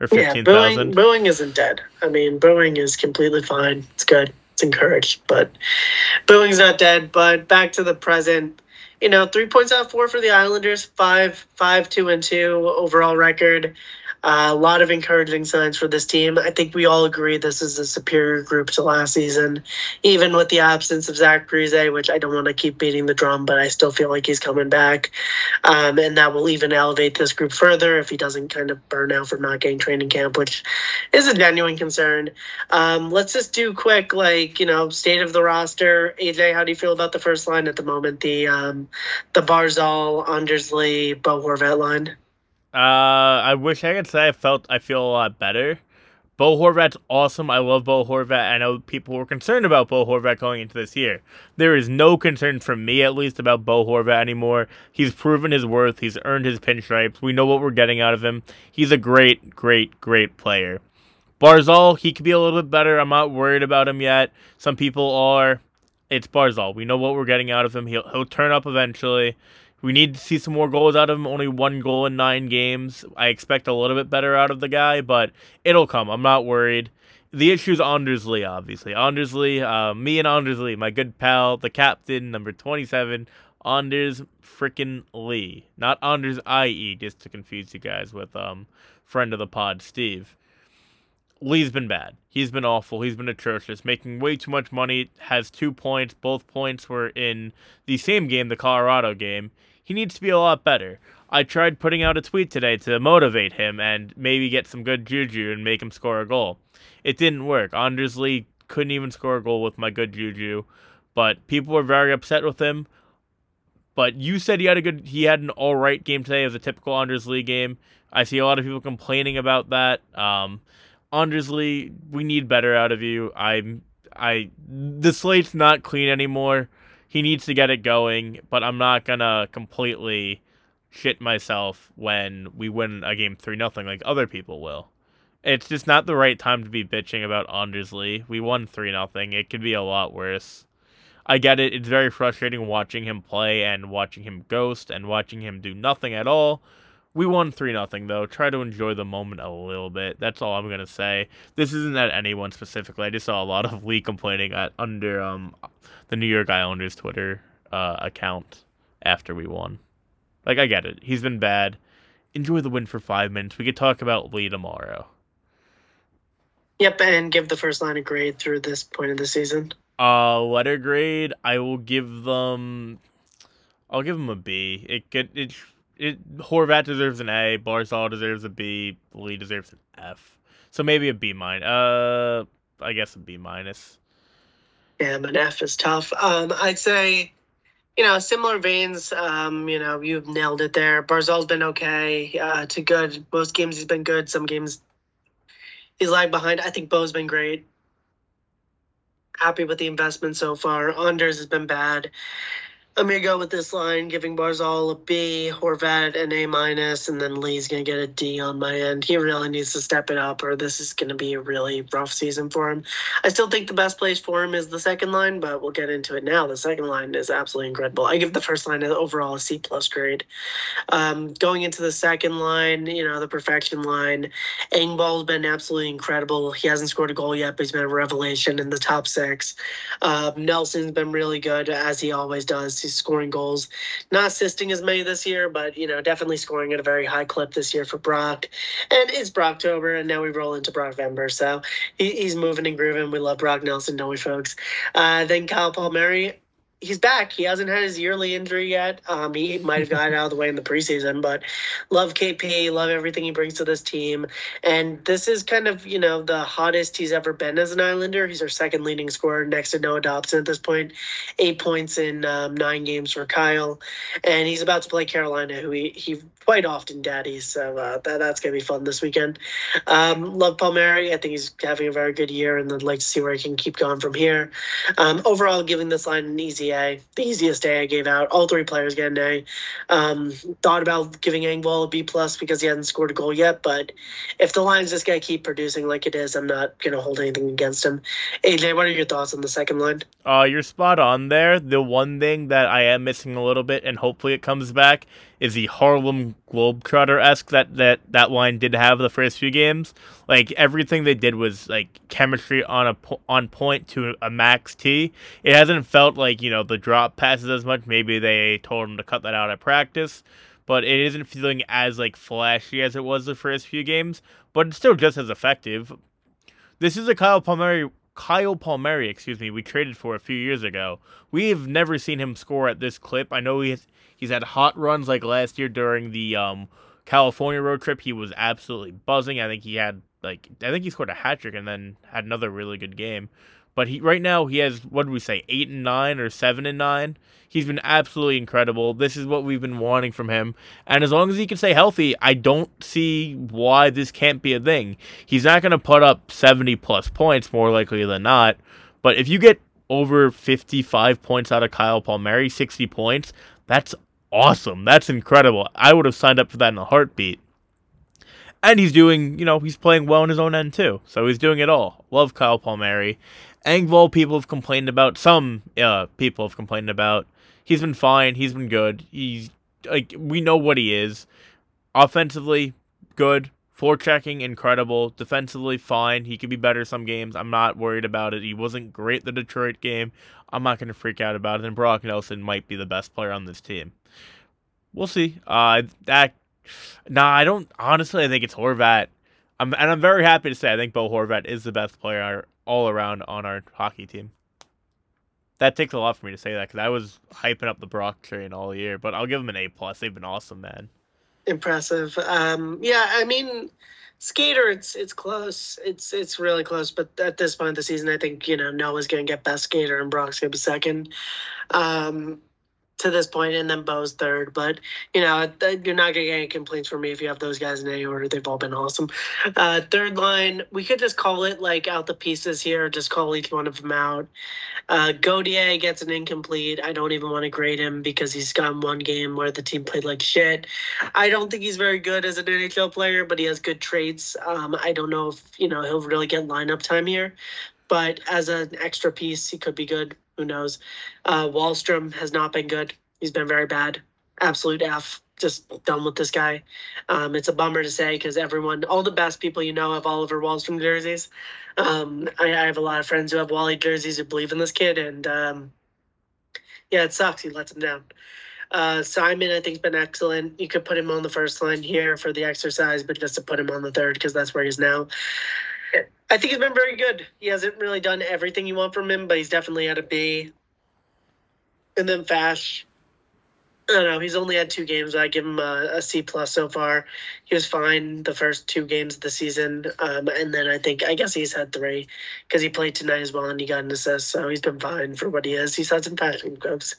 or fifteen thousand. Yeah, booing, booing isn't dead. I mean, booing is completely fine. It's good. It's encouraged, but booing's not dead. But back to the present. You know, three points out of four for the Islanders. Five, five, two, and two overall record. A lot of encouraging signs for this team. I think we all agree this is a superior group to last season, even with the absence of Zach Parise, which I don't want to keep beating the drum, but I still feel like he's coming back. Um, and that will even elevate this group further if he doesn't kind of burn out from not getting training camp, which is a genuine concern. Um, let's just do quick, like you know, state of the roster. AJ, how do you feel about the first line at the moment? The um, the Barzal, Anders Lee, Bo Horvat line. Uh, I wish I could say I felt I feel a lot better. Bo Horvat's awesome. I love Bo Horvat. I know people were concerned about Bo Horvat going into this year. There is no concern from me, at least, about Bo Horvat anymore. He's proven his worth. He's earned his pinstripes. We know what we're getting out of him. He's a great, great, great player. Barzal, he could be a little bit better. I'm not worried about him yet. Some people are. It's Barzal. We know what we're getting out of him. He'll he'll turn up eventually. We need to see some more goals out of him. Only one goal in nine games. I expect a little bit better out of the guy, but it'll come. I'm not worried. The issue is Anders Lee, obviously. Anders Lee, uh, me and Anders Lee, my good pal, the captain, number 27, Anders frickin' Lee. Not Anders IE, just to confuse you guys with um friend of the pod, Steve. Lee's been bad. He's been awful. He's been atrocious, making way too much money. Has two points. Both points were in the same game, the Colorado game. He needs to be a lot better. I tried putting out a tweet today to motivate him and maybe get some good juju and make him score a goal. It didn't work. Anders Lee couldn't even score a goal with my good juju, but people were very upset with him. But you said he had a good, he had an all right game today. It was a typical Anders Lee game. I see a lot of people complaining about that. Um, Anders Lee, we need better out of you. I'm, I, the slate's not clean anymore. He needs to get it going, but I'm not gonna completely shit myself when we win a game three nothing like other people will. It's just not the right time to be bitching about Anders Lee. We won three nothing. It could be a lot worse. I get it. It's very frustrating watching him play and watching him ghost and watching him do nothing at all. We won 3 nothing though. Try to enjoy the moment a little bit. That's all I'm going to say. This isn't at anyone specifically. I just saw a lot of Lee complaining at under um the New York Islanders Twitter uh, account after we won. Like I get it. He's been bad. Enjoy the win for 5 minutes. We could talk about Lee tomorrow. Yep, and give the first line a grade through this point of the season. Uh letter grade, I will give them I'll give them a B. It could it it Horvat deserves an A, Barzal deserves a B, Lee deserves an F. So maybe a B minus. Uh I guess a B minus. Yeah, an F is tough. Um, I'd say, you know, similar veins. Um, you know, you've nailed it there. Barzal's been okay uh, to good. Most games he's been good. Some games he's lagged behind. I think Bo's been great. Happy with the investment so far. Anders has been bad. I'm gonna go with this line, giving Barzal a B, Horvat an A minus, and then Lee's gonna get a D on my end. He really needs to step it up, or this is gonna be a really rough season for him. I still think the best place for him is the second line, but we'll get into it now. The second line is absolutely incredible. I give the first line overall a C plus grade. Um, going into the second line, you know, the perfection line, Engvall's been absolutely incredible. He hasn't scored a goal yet, but he's been a revelation in the top six. Uh, Nelson's been really good as he always does. Scoring goals, not assisting as many this year, but you know, definitely scoring at a very high clip this year for Brock. And it's Brocktober, and now we roll into Brockvember, so he, he's moving and grooving. We love Brock Nelson, don't we, folks? Uh, then Kyle Palmieri. He's back. He hasn't had his yearly injury yet. Um, he might have gotten out of the way in the preseason, but love KP, love everything he brings to this team. And this is kind of, you know, the hottest he's ever been as an Islander. He's our second leading scorer next to Noah Dobson at this point. Eight points in um, nine games for Kyle. And he's about to play Carolina, who he, he quite often daddies. So uh, that, that's going to be fun this weekend. Um, love Palmieri. I think he's having a very good year, and I'd like to see where he can keep going from here. Um, overall, giving this line an easy A, the easiest A I gave out. All three players get an A. Um, thought about giving Engvall a B plus because he hasn't scored a goal yet, but if the Lions just gonna keep producing like it is, I'm not gonna hold anything against him. AJ, what are your thoughts on the second line? Uh, you're spot on there. The one thing that I am missing a little bit, and hopefully it comes back, is the Harlem Globetrotter esque that, that that line did have the first few games. Like everything they did was like chemistry on a on point to a max T. It hasn't felt like you know the drop passes as much. Maybe they told them to cut that out at practice, but it isn't feeling as like flashy as it was the first few games. But it's still just as effective. This is a Kyle Palmieri Kyle Palmieri, excuse me, we traded for a few years ago. We've never seen him score at this clip. I know he's he's had hot runs like last year during the um, California road trip. He was absolutely buzzing. I think he had like I think he scored a hat trick and then had another really good game. But he right now he has what did we say eight and nine or seven and nine. He's been absolutely incredible. This is what we've been wanting from him. And as long as he can stay healthy, I don't see why this can't be a thing. He's not going to put up 70 plus points more likely than not. But if you get over 55 points out of Kyle Palmieri, 60 points, that's awesome. That's incredible. I would have signed up for that in a heartbeat. And he's doing, you know, he's playing well in his own end too. So he's doing it all. Love Kyle Palmieri. Engvall people have complained about. Some uh, people have complained about. He's been fine. He's been good. He's like we know what he is. Offensively, good. checking incredible. Defensively, fine. He could be better some games. I'm not worried about it. He wasn't great the Detroit game. I'm not going to freak out about it. And Brock Nelson might be the best player on this team. We'll see. Uh, that. Nah, I don't. Honestly, I think it's Horvat. I'm, and I'm very happy to say I think Bo Horvat is the best player all around on our hockey team. That takes a lot for me to say that because I was hyping up the Brock train all year, but I'll give them an A plus. They've been awesome, man. Impressive. Um, yeah, I mean, skater, it's it's close. It's it's really close. But at this point of the season, I think you know Noah's gonna get best skater and Brock's gonna be second. Um, to this point, and then Bo's third. But you know, you're not gonna get any complaints from me if you have those guys in any order. They've all been awesome. Uh, third line, we could just call it like out the pieces here. Just call each one of them out. Uh, Gauthier gets an incomplete. I don't even want to grade him because he's gotten one game where the team played like shit. I don't think he's very good as an NHL player, but he has good traits. Um, I don't know if you know he'll really get lineup time here, but as an extra piece, he could be good. Who knows? Uh, Wahlstrom has not been good. He's been very bad. Absolute F. Just done with this guy. Um, it's a bummer to say because everyone, all the best people you know, have Oliver Wahlstrom jerseys. Um, I, I, have a lot of friends who have Wally jerseys who believe in this kid, and um, yeah, it sucks. He lets them down. Uh, Simon, I think, has been excellent. You could put him on the first line here for the exercise, but just to put him on the third because that's where he's now. I think he's been very good. He hasn't really done everything you want from him, but he's definitely had a B. And then Fash, I don't know. He's only had two games. I give him a, a C plus so far. He was fine the first two games of the season, um, and then I think I guess he's had three because he played tonight as well and he got an assist. So he's been fine for what he is. He's had some passing clips,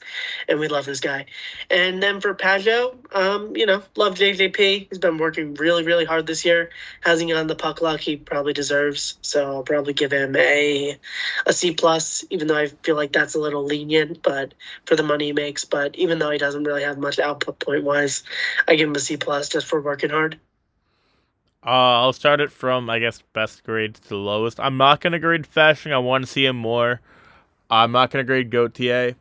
and we love this guy. And then for Pageau, um, you know, love JJP. He's been working really, really hard this year. Hasn't gotten the puck luck he probably deserves. So I'll probably give him a a C plus, even though I feel like that's a little lenient, but for the money he makes. But even though he doesn't really really have much output point wise. I give him a C plus just for working hard. Uh, I'll start it from I guess best grade to lowest. I'm not gonna grade Fasching. I want to see him more. I'm not gonna grade Gauthier.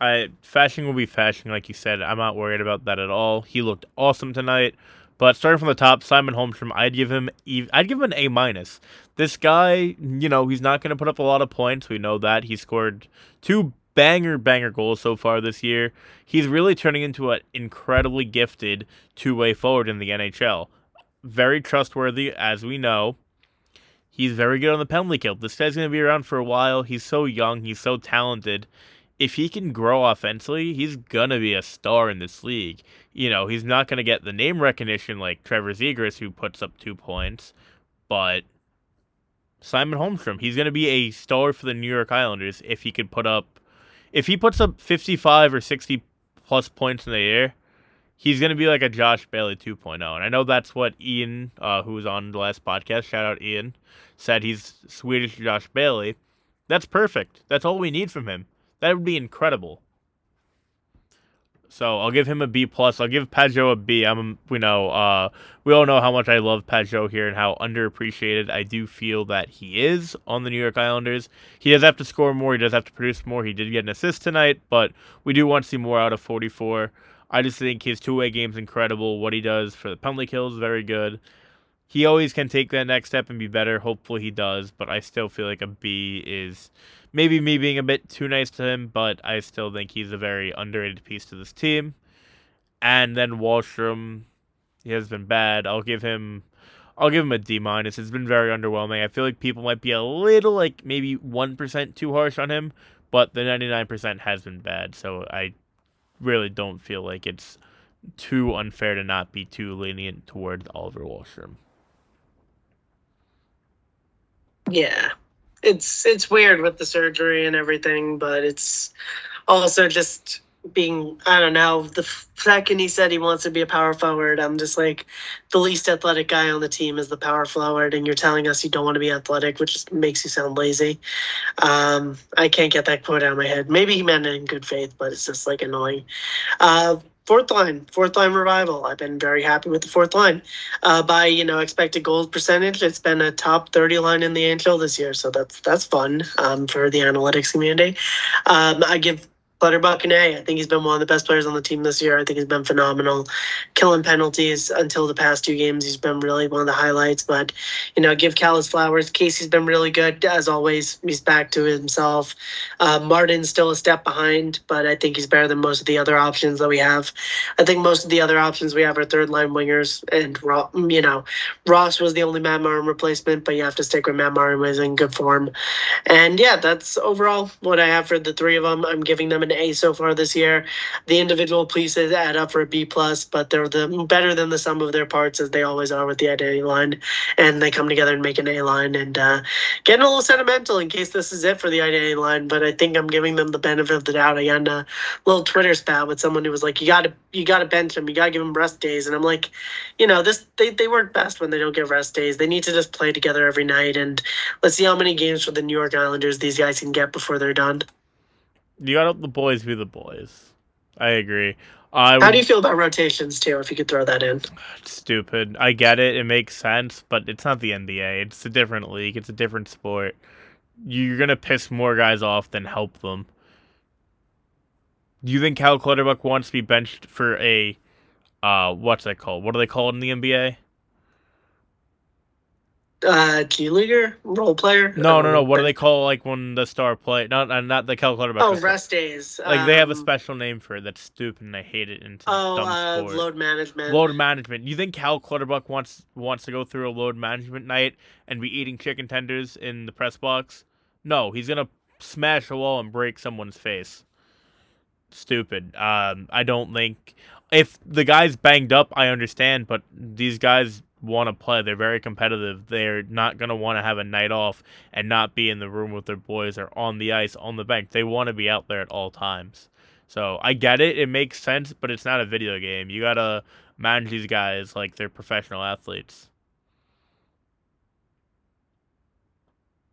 I Fasching will be Fasching, like you said. I'm not worried about that at all. He looked awesome tonight. But starting from the top, Simon Holmstrom, I'd give him I'd give him an A minus. This guy, you know, he's not going to put up a lot of points. We know that he scored two banger, banger goals so far this year. He's really turning into an incredibly gifted two way forward in the NHL. Very trustworthy, as we know. He's very good on the penalty kill. This guy's going to be around for a while. He's so young, he's so talented. If he can grow offensively, he's going to be a star in this league. You know, he's not going to get the name recognition like Trevor Zegras, who puts up two points, but Simon Holmstrom, he's going to be a star for the New York Islanders if he could put up if he puts up 55 or 60 plus points in the year, he's going to be like a Josh Bailey 2.0. And I know that's what Ian, uh, who was on the last podcast, shout out Ian, said he's Swedish Josh Bailey. That's perfect. That's all we need from him. That would be incredible. So I'll give him a B plus. I'll give Pageau a B. I'm you know uh, we all know how much I love Pageau here and how underappreciated I do feel that he is on the New York Islanders. He does have to score more. He does have to produce more. He did get an assist tonight, but we do want to see more out of 44. I just think his two way game's incredible. What he does for the penalty kills is very good. He always can take that next step and be better. Hopefully he does, but I still feel like a B is maybe me being a bit too nice to him, but I still think he's a very underrated piece to this team. And then Wahlstrom, he has been bad. I'll give him I'll give him a D minus. It's been very underwhelming. I feel like people might be a little like maybe one percent too harsh on him, but the ninety nine percent has been bad. So I really don't feel like it's too unfair to not be too lenient towards Oliver Wahlstrom. Yeah, it's it's weird with the surgery and everything, but it's also just being I don't know. The second he said he wants to be a power forward, I'm just like the least athletic guy on the team is the power forward, and you're telling us you don't want to be athletic, which makes you sound lazy. Um, I can't get that quote out of my head. Maybe he meant it in good faith, but it's just like annoying. Uh, fourth line, fourth line revival. I've been very happy with the fourth line. Uh, by you know expected goals percentage, it's been a top thirty line in the NHL this year, so that's that's fun um, for the analytics community. Um, I give Clutterbuck and. I think he's been one of the best players on the team this year. I think he's been phenomenal, killing penalties until the past two games. He's been really one of the highlights. But you know, give Cal his flowers. Casey's been really good as always. He's back to himself. Uh, Martin's still a step behind, but I think he's better than most of the other options that we have. I think most of the other options we have are third line wingers, and you know, Ross was the only Matt Martin replacement, but you have to stick with Matt Martin was in good form. And yeah, that's overall what I have for the three of them. I'm giving them A so far this year. The individual pieces add up for a B plus, but they're the better than the sum of their parts as they always are with the identity line, and they come together and make an A line. And uh, getting a little sentimental in case this is it for the identity line, but I think I'm giving them the benefit of the doubt. I got a little Twitter spat with someone who was like, "You got to you got to bench him. You got to give him rest days," and I'm like, you know, this they they work best when they don't get rest days. They need to just play together every night, and let's see how many games for the New York Islanders these guys can get before they're done. You got to let the boys be the boys. I agree. I How do you feel about rotations too? If you could throw that in. Stupid. I get it. It makes sense, but it's not the NBA. It's a different league. It's a different sport. You're gonna piss more guys off than help them. Do you think Cal Clutterbuck wants to be benched for a, uh, what's that called? What are they called in the NBA? Uh G leaguer role player. No, no, no. What do they call like when the star play? Not uh, not the Cal Clutterbuck. Oh, rest days. Like um, they have a um, special name for it. That's stupid, and I hate it. In oh, dumb uh, load management. Load management. You think Cal Clutterbuck wants wants to go through a load management night and be eating chicken tenders in the press box? No, he's gonna smash a wall and break someone's face. Stupid. Um, I don't think if the guy's banged up, I understand, but these guys want to play. They're very competitive. They're not going to want to have a night off and not be in the room with their boys or on the ice, on the bank. They want to be out there at all times. So I get it. It makes sense, but it's not a video game. You got to manage these guys like they're professional athletes.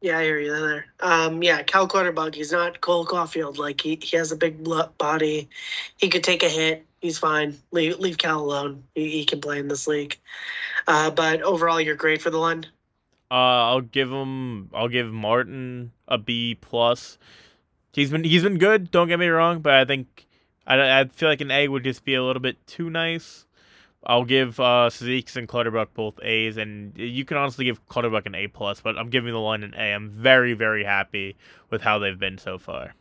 Yeah, I hear you there. Um, yeah, Cal Clutterbuck. He's not Cole Caufield. Like he, he has a big body. He could take a hit. He's fine. Leave leave Cal alone. He, he can play in this league. Uh, but overall, you're great for the line. Uh, I'll give him. I'll give Martin a B plus. He's been he's been good. Don't get me wrong, but I think I, I feel like an A would just be a little bit too nice. I'll give uh, and Clutterbuck both A's, and you can honestly give Clutterbuck an A plus. But I'm giving the line an A. I'm very very happy with how they've been so far.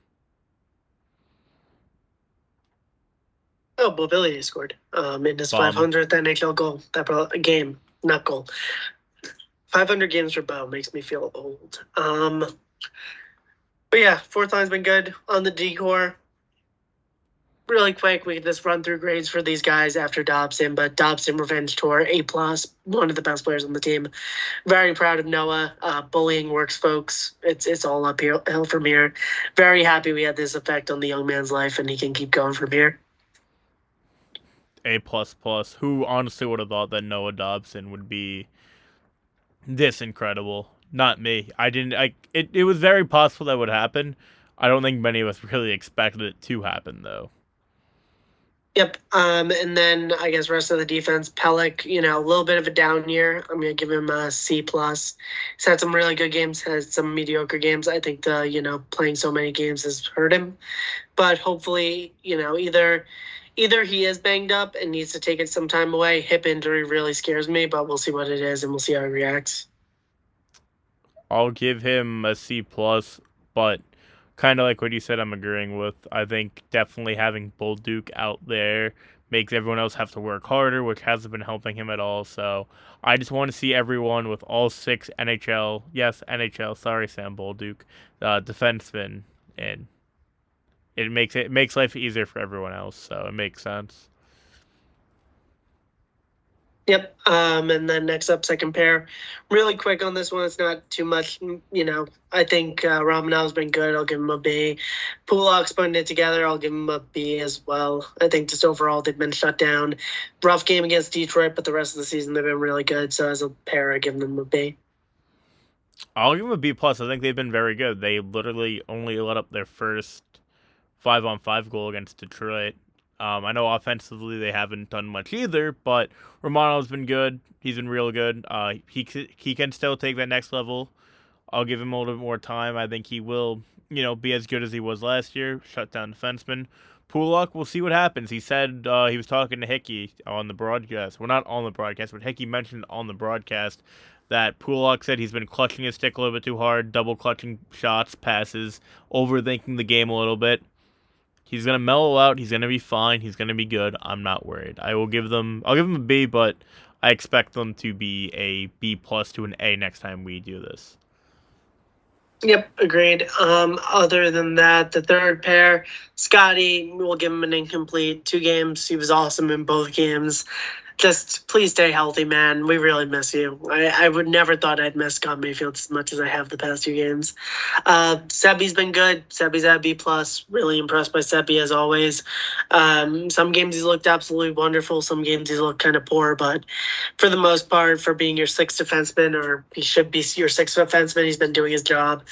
Oh, Mobility scored um, in his Bomb. 500th NHL goal. That brought a game, not goal. 500 games for Bo makes me feel old. Um, but yeah, fourth line's been good on the decor. Really quick, we can just run through grades for these guys after Dobson. But Dobson Revenge Tour, A plus, one of the best players on the team. Very proud of Noah. Uh, bullying works, folks. It's it's all uphill from here. Very happy we had this effect on the young man's life, and he can keep going from here. A plus plus. Who honestly would have thought that Noah Dobson would be this incredible? Not me. I didn't. I it. It was very possible that would happen. I don't think many of us really expected it to happen, though. Yep. Um, and then I guess rest of the defense, Pelech, you know, a little bit of a down year. I'm gonna give him a C plus. He's had some really good games, has some mediocre games. I think the you know playing so many games has hurt him, but hopefully you know either either he is banged up and needs to take it some time away. Hip injury really scares me, but we'll see what it is and we'll see how he reacts. I'll give him a C plus, but kind of like what you said, I'm agreeing with. I think definitely having Bolduc out there makes everyone else have to work harder, which hasn't been helping him at all. So I just want to see everyone with all six NHL, yes, NHL, sorry, Sam Bolduc, uh, defensemen, and it makes it, it makes life easier for everyone else. So it makes sense. Yep. Um, and then next up, second pair. Really quick on this one. It's not too much. You know, I think uh, Romanov's been good. I'll give him a B. Pulock's putting it together. I'll give him a B as well. I think just overall they've been shut down. Rough game against Detroit, but the rest of the season they've been really good. So as a pair, I give them a B. I'll give them a B plus. I think they've been very good. They literally only let up their first five on five goal against Detroit. Um, I know offensively they haven't done much either, but Romanov's been good. He's been real good. Uh, he he can still take that next level. I'll give him a little bit more time. I think he will, you know, be as good as he was last year. Shut down defenseman. Pulock, we'll see what happens. He said uh, he was talking to Hickey on the broadcast. Well, not on the broadcast, but Hickey mentioned on the broadcast that Pulock said he's been clutching his stick a little bit too hard, double clutching shots, passes, overthinking the game a little bit. He's gonna mellow out. He's gonna be fine. He's gonna be good. I'm not worried. I will give them. I'll give them a B, but I expect them to be a B plus to an A next time we do this. Yep, agreed. Um, other than that, the third pair, Scotty, we'll give him an incomplete. Two games. He was awesome in both games just please stay healthy, man. We really miss you. I, I would never thought I'd miss Scott Mayfield as much as I have the past two games. Uh, Seby's been good. Seby's at B plus. Really impressed by Seby as always. Um, some games he's looked absolutely wonderful. Some games he's looked kind of poor, but for the most part, for being your sixth defenseman, or he should be your sixth defenseman, he's been doing his job.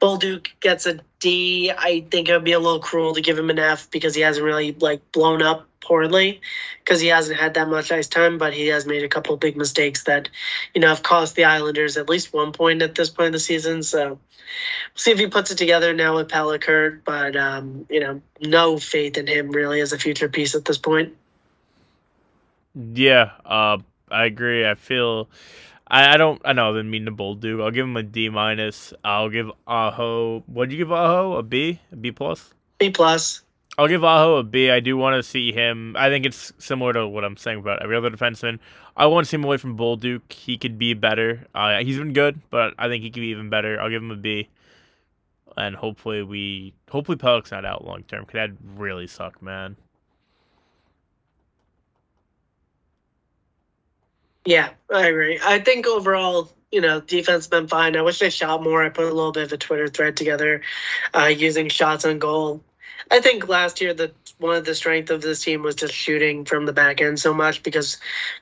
Bolduc gets a D. I think it would be a little cruel to give him an F because he hasn't really like blown up poorly because he hasn't had that much ice time, but he has made a couple big mistakes that, you know, have cost the Islanders at least one point at this point of the season. So we'll see if he puts it together now with Pellickert, but, um, you know, no faith in him really as a future piece at this point. Yeah, uh, I agree. I feel. I, I don't. I know. I didn't mean to Bolduc. I'll give him a D minus. I'll give Aho. What'd you give Aho? A B? A B plus? B plus. I'll give Aho a B. I do want to see him. I think it's similar to what I'm saying about every other defenseman. I want to see him away from Bolduc. He could be better. Uh, he's been good, but I think he could be even better. I'll give him a B. And hopefully we, hopefully Pelech's not out long term. Cause that really suck, man. Yeah, I agree. I think overall, you know, defense been fine. I wish they shot more. I put a little bit of a Twitter thread together, uh, using shots on goal I think last year the one of the strength of this team was just shooting from the back end so much because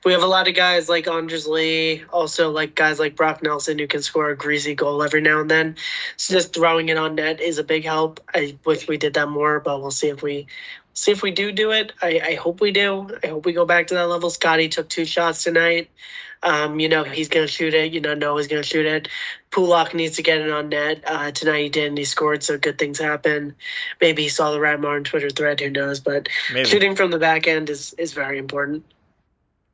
we have a lot of guys like Anders Lee, also like guys like Brock Nelson who can score a greasy goal every now and then. So just throwing it on net is a big help. I wish we did that more, but we'll see if we see if we do do it. I, I hope we do. I hope we go back to that level. Scotty took two shots tonight. Um, you know, he's going to shoot it. You know, Noah's going to shoot it. Pulock needs to get it on net. Uh, tonight he did, and he scored, so good things happen. Maybe he saw the Rat Martin Twitter thread, who knows? But Maybe. shooting from the back end is, is very important.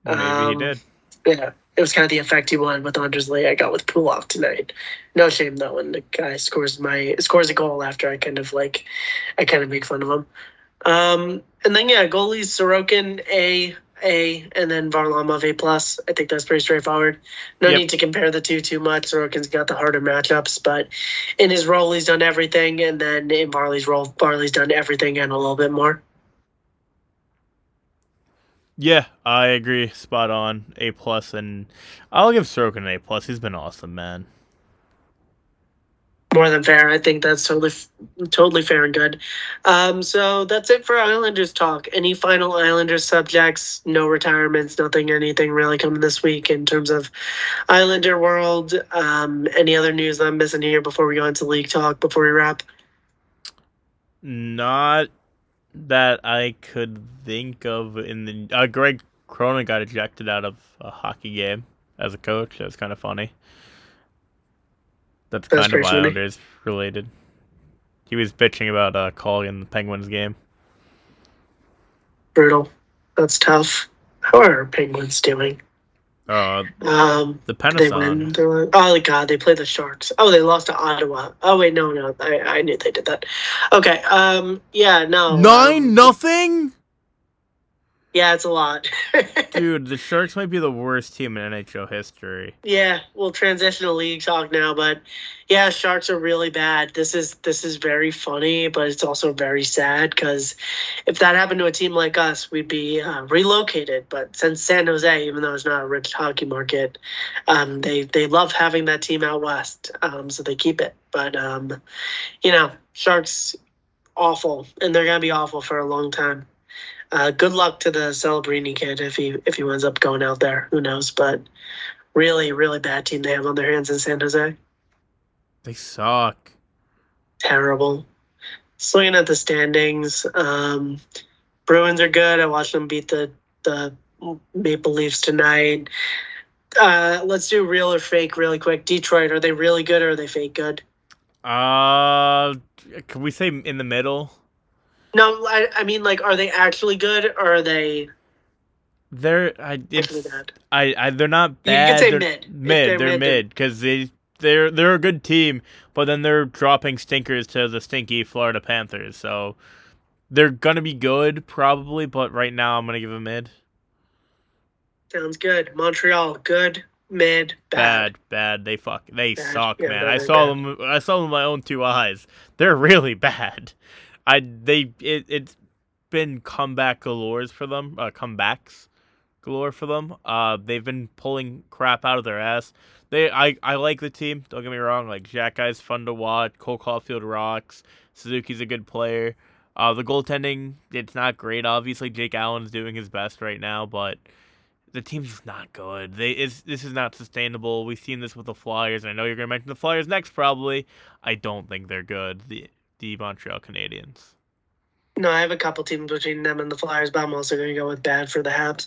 Maybe um, he did. Yeah, it was kind of the effect he wanted with Anders Lee. I got with Pulock tonight. No shame though when the guy scores my scores a goal after I kind of like I kind of make fun of him. Um, and then yeah, goalies Sorokin a a, and then Varlamov A plus. I think that's pretty straightforward. No yep. need to compare the two too much. Sorokin's got the harder matchups, but in his role, he's done everything, and then in Varley's role, Varley's done everything and a little bit more. Yeah, I agree. Spot on. A plus, and I'll give Sorokin an A plus. He's been awesome, man more than fair. I think that's totally, totally fair and good. Um, so that's it for Islanders talk. Any final Islanders subjects? No retirements, nothing, anything really coming this week in terms of Islander world. Um, any other news I'm missing here before we go into league talk? Before we wrap. Not that I could think of in the uh, Greg Cronin got ejected out of a hockey game as a coach. That's kind of funny. That's, That's kind of pretty funny. Islanders related. He was bitching about uh, calling in the Penguins game. Brutal. That's tough. How are Penguins doing? Uh, Um, the they win. Penison. They win. Oh god, they play the Sharks. Oh, they lost to Ottawa. Oh wait, no, no, I, I knew they did that. Okay. Um. Yeah. No. Nine um, nothing. Yeah, it's a lot. Dude, the Sharks might be the worst team in NHL history. Yeah, we'll transition to league talk now, but yeah, Sharks are really bad. This is this is very funny, but it's also very sad because if that happened to a team like us, we'd be uh, relocated. But since San Jose, even though it's not a rich hockey market, um, they they love having that team out west, um, so they keep it. But um, you know, Sharks awful, and they're gonna be awful for a long time. Uh, good luck to the Celebrini kid if he if he ends up going out there. Who knows? But really, really bad team they have on their hands in San Jose. They suck. Terrible. Just looking at the standings, um, Bruins are good. I watched them beat the the Maple Leafs tonight. Uh, let's do real or fake really quick. Detroit, are they really good or are they fake good? Uh, can we say in the middle? No, I, I mean like, are they actually good or are they They're I it's bad? I, I they're not bad. You can say they're mid. Mid, they're they're mid, mid because they they're they're a good team, but then they're dropping stinkers to the stinky Florida Panthers. So they're gonna be good probably, but right now I'm gonna give them mid. Sounds good. Montreal, good, mid, bad. Bad, bad. They fuck. They Bad. suck, Yeah, man. I saw bad. them. I saw them with my own two eyes. They're really bad. I they it it's been comeback galores for them. Uh, comebacks galore for them. Uh, they've been pulling crap out of their ass. They I I like the team. Don't get me wrong. Like Jack Guy's fun to watch. Cole Caufield rocks. Suzuki's a good player. Uh, the goaltending it's not great. Obviously, Jake Allen's doing his best right now, but the team's just not good. They is this is not sustainable. We've seen this with the Flyers. and I know you're gonna mention the Flyers next, probably. I don't think they're good. The the Montreal Canadiens. No, I have a couple teams between them and the Flyers, but I'm also going to go with bad for the Habs.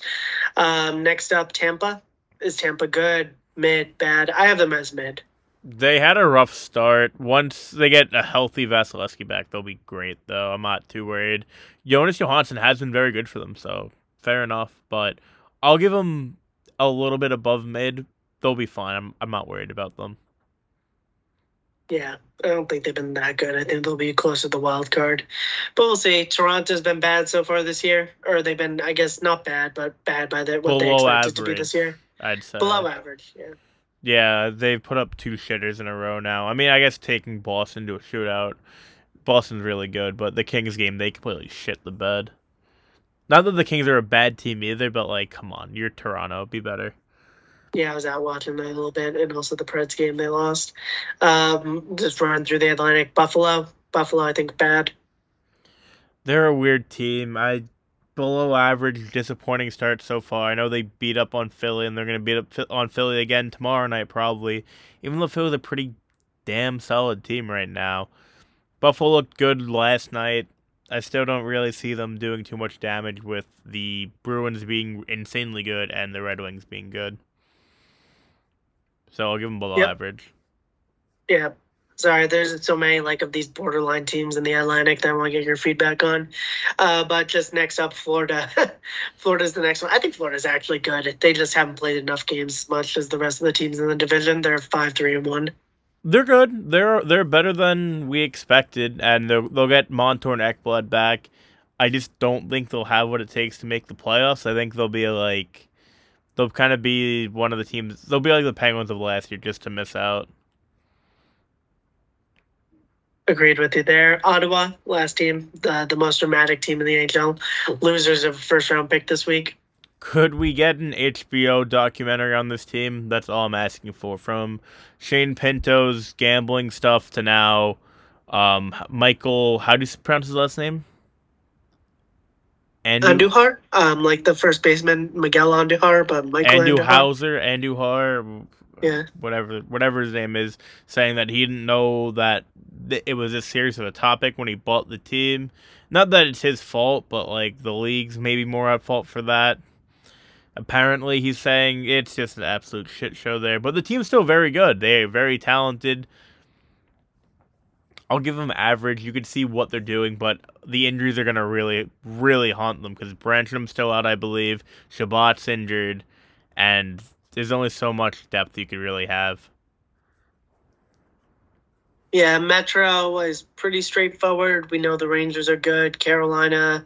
Um, next up, Tampa. Is Tampa good, mid, bad? I have them as mid. They had a rough start. Once they get a healthy Vasilevsky back, they'll be great. Though I'm not too worried. Jonas Johansson has been very good for them, so fair enough. But I'll give them a little bit above mid. They'll be fine. I'm I'm not worried about them. Yeah, I don't think they've been that good. I think they'll be close to the wild card. But we'll see. Toronto's been bad so far this year. Or they've been, I guess, not bad, but bad by the, what they Below expected to be this year. I'd say Below average, yeah. Yeah, they've put up two shitters in a row now. I mean, I guess taking Boston to a shootout, Boston's really good, but the Kings game they completely shit the bed. Not that the Kings are a bad team either, but like, come on, you're Toronto, be better. Yeah, I was out watching that a little bit, and also the Preds game they lost. Um, just run through the Atlantic. Buffalo. Buffalo, I think, bad. They're a weird team. I below average, disappointing start so far. I know they beat up on Philly, and they're gonna beat up on Philly again tomorrow night probably. Even though Philly's a pretty damn solid team right now. Buffalo looked good last night. I still don't really see them doing too much damage with the Bruins being insanely good and the Red Wings being good. So I'll give them below Yep. average. Yeah. Sorry, there's so many like of these borderline teams in the Atlantic that I want to get your feedback on. Uh, but just next up, Florida. Florida's the next one. I think Florida's actually good. They just haven't played enough games as much as the rest of the teams in the division. They're five, three, and one. They're good. They're they're better than we expected, and they'll they'll get Montour and Ekblad back. I just don't think they'll have what it takes to make the playoffs. I think they'll be like, they'll kind of be one of the teams. They'll be like the Penguins of last year, just to miss out. Agreed with you there. Ottawa, last team, the the most dramatic team in the NHL. Losers of first round pick this week. Could we get an HBO documentary on this team? That's all I'm asking for. From Shane Pinto's gambling stuff to now, um, Michael. How do you pronounce his last name? Andujar, um, like the first baseman Miguel Andujar, but Michael Andu Andujar. Hauser, Anduhar, Yeah. whatever whatever his name is, saying that he didn't know that th- it was this serious of a topic when he bought the team. Not that it's his fault, but like the league's maybe more at fault for that. Apparently, he's saying it's just an absolute shit show there, but the team's still very good. They're very talented. I'll give them average. You can see what they're doing, but the injuries are gonna really, really haunt them because Brancham's still out, I believe. Shabbat's injured, and there's only so much depth you could really have. Yeah, Metro is pretty straightforward. We know the Rangers are good. Carolina,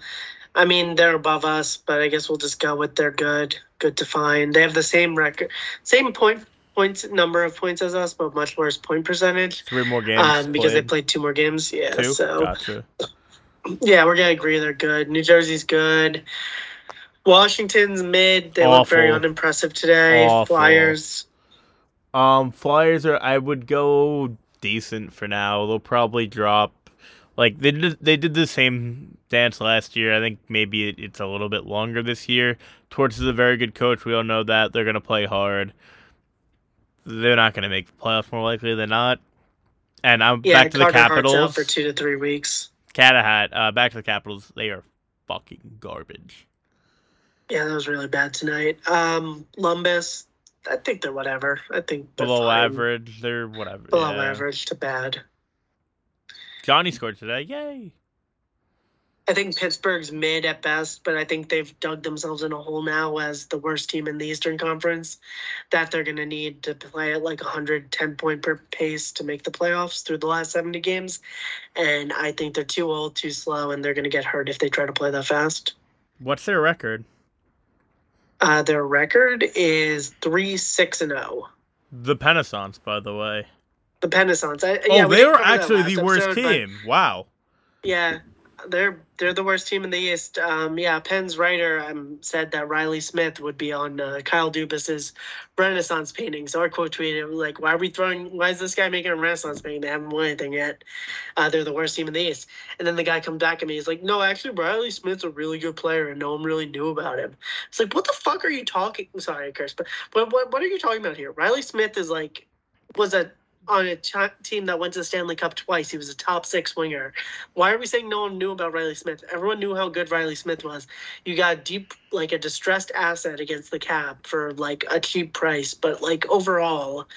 I mean, they're above us, but I guess we'll just go with they're good. Good to find. They have the same record, same point points number of points as us, but much worse point percentage. Three more games Um, because they played. played two more games. Yeah, Two? so Gotcha. yeah, we're gonna agree they're good. New Jersey's good. Washington's mid. They look very unimpressive today. Awful. Flyers. Um, Flyers are. I would go decent for now. They'll probably drop. Like they did. They did the same dance last year. I think maybe it, it's a little bit longer this year. Torts is a very good coach. We all know that they're gonna play hard. They're not gonna make the playoffs more likely than not. And I'm Yeah, back to the Carter Hart's out Capitals. for two to three weeks. Catahat. Uh, back to the Capitals. They are fucking garbage. Yeah, that was really bad tonight. Um, Lumbus, I think they're whatever. I think they're Below fine. average. They're whatever. Below yeah. average to bad. Johnny scored today. Yay. I think Pittsburgh's mid at best, but I think they've dug themselves in a hole now as the worst team in the Eastern Conference. That they're going to need to play at like 110 point per pace to make the playoffs through the last 70 games. And I think they're too old, too slow, and they're going to get hurt if they try to play that fast. What's their record? Uh, their record is 3 6 and 0. The Penissance, by the way. The Penissance. I, Oh, yeah, they were actually the worst episode, but- team. Wow. Yeah, they're they're the worst team in the East. Um, yeah, Penn's writer um, said that Reilly Smith would be on uh, Kyle Dubas's Renaissance painting. So I quote tweeted like, "Why are we throwing? Why is this guy making a Renaissance painting? They haven't won anything yet. Uh, they're the worst team in the East." And then the guy comes back at me. He's like, "No, actually, Reilly Smith's a really good player, and no one really knew about him." It's like, what the fuck are you talking? Sorry, cursed, but what what what are you talking about here? Reilly Smith is like was a on a team that went to the Stanley Cup twice. He was a top six winger. Why are we saying no one knew about Reilly Smith? Everyone knew how good Reilly Smith was. You got deep, like a distressed asset against the cap for like a cheap price, but like overall,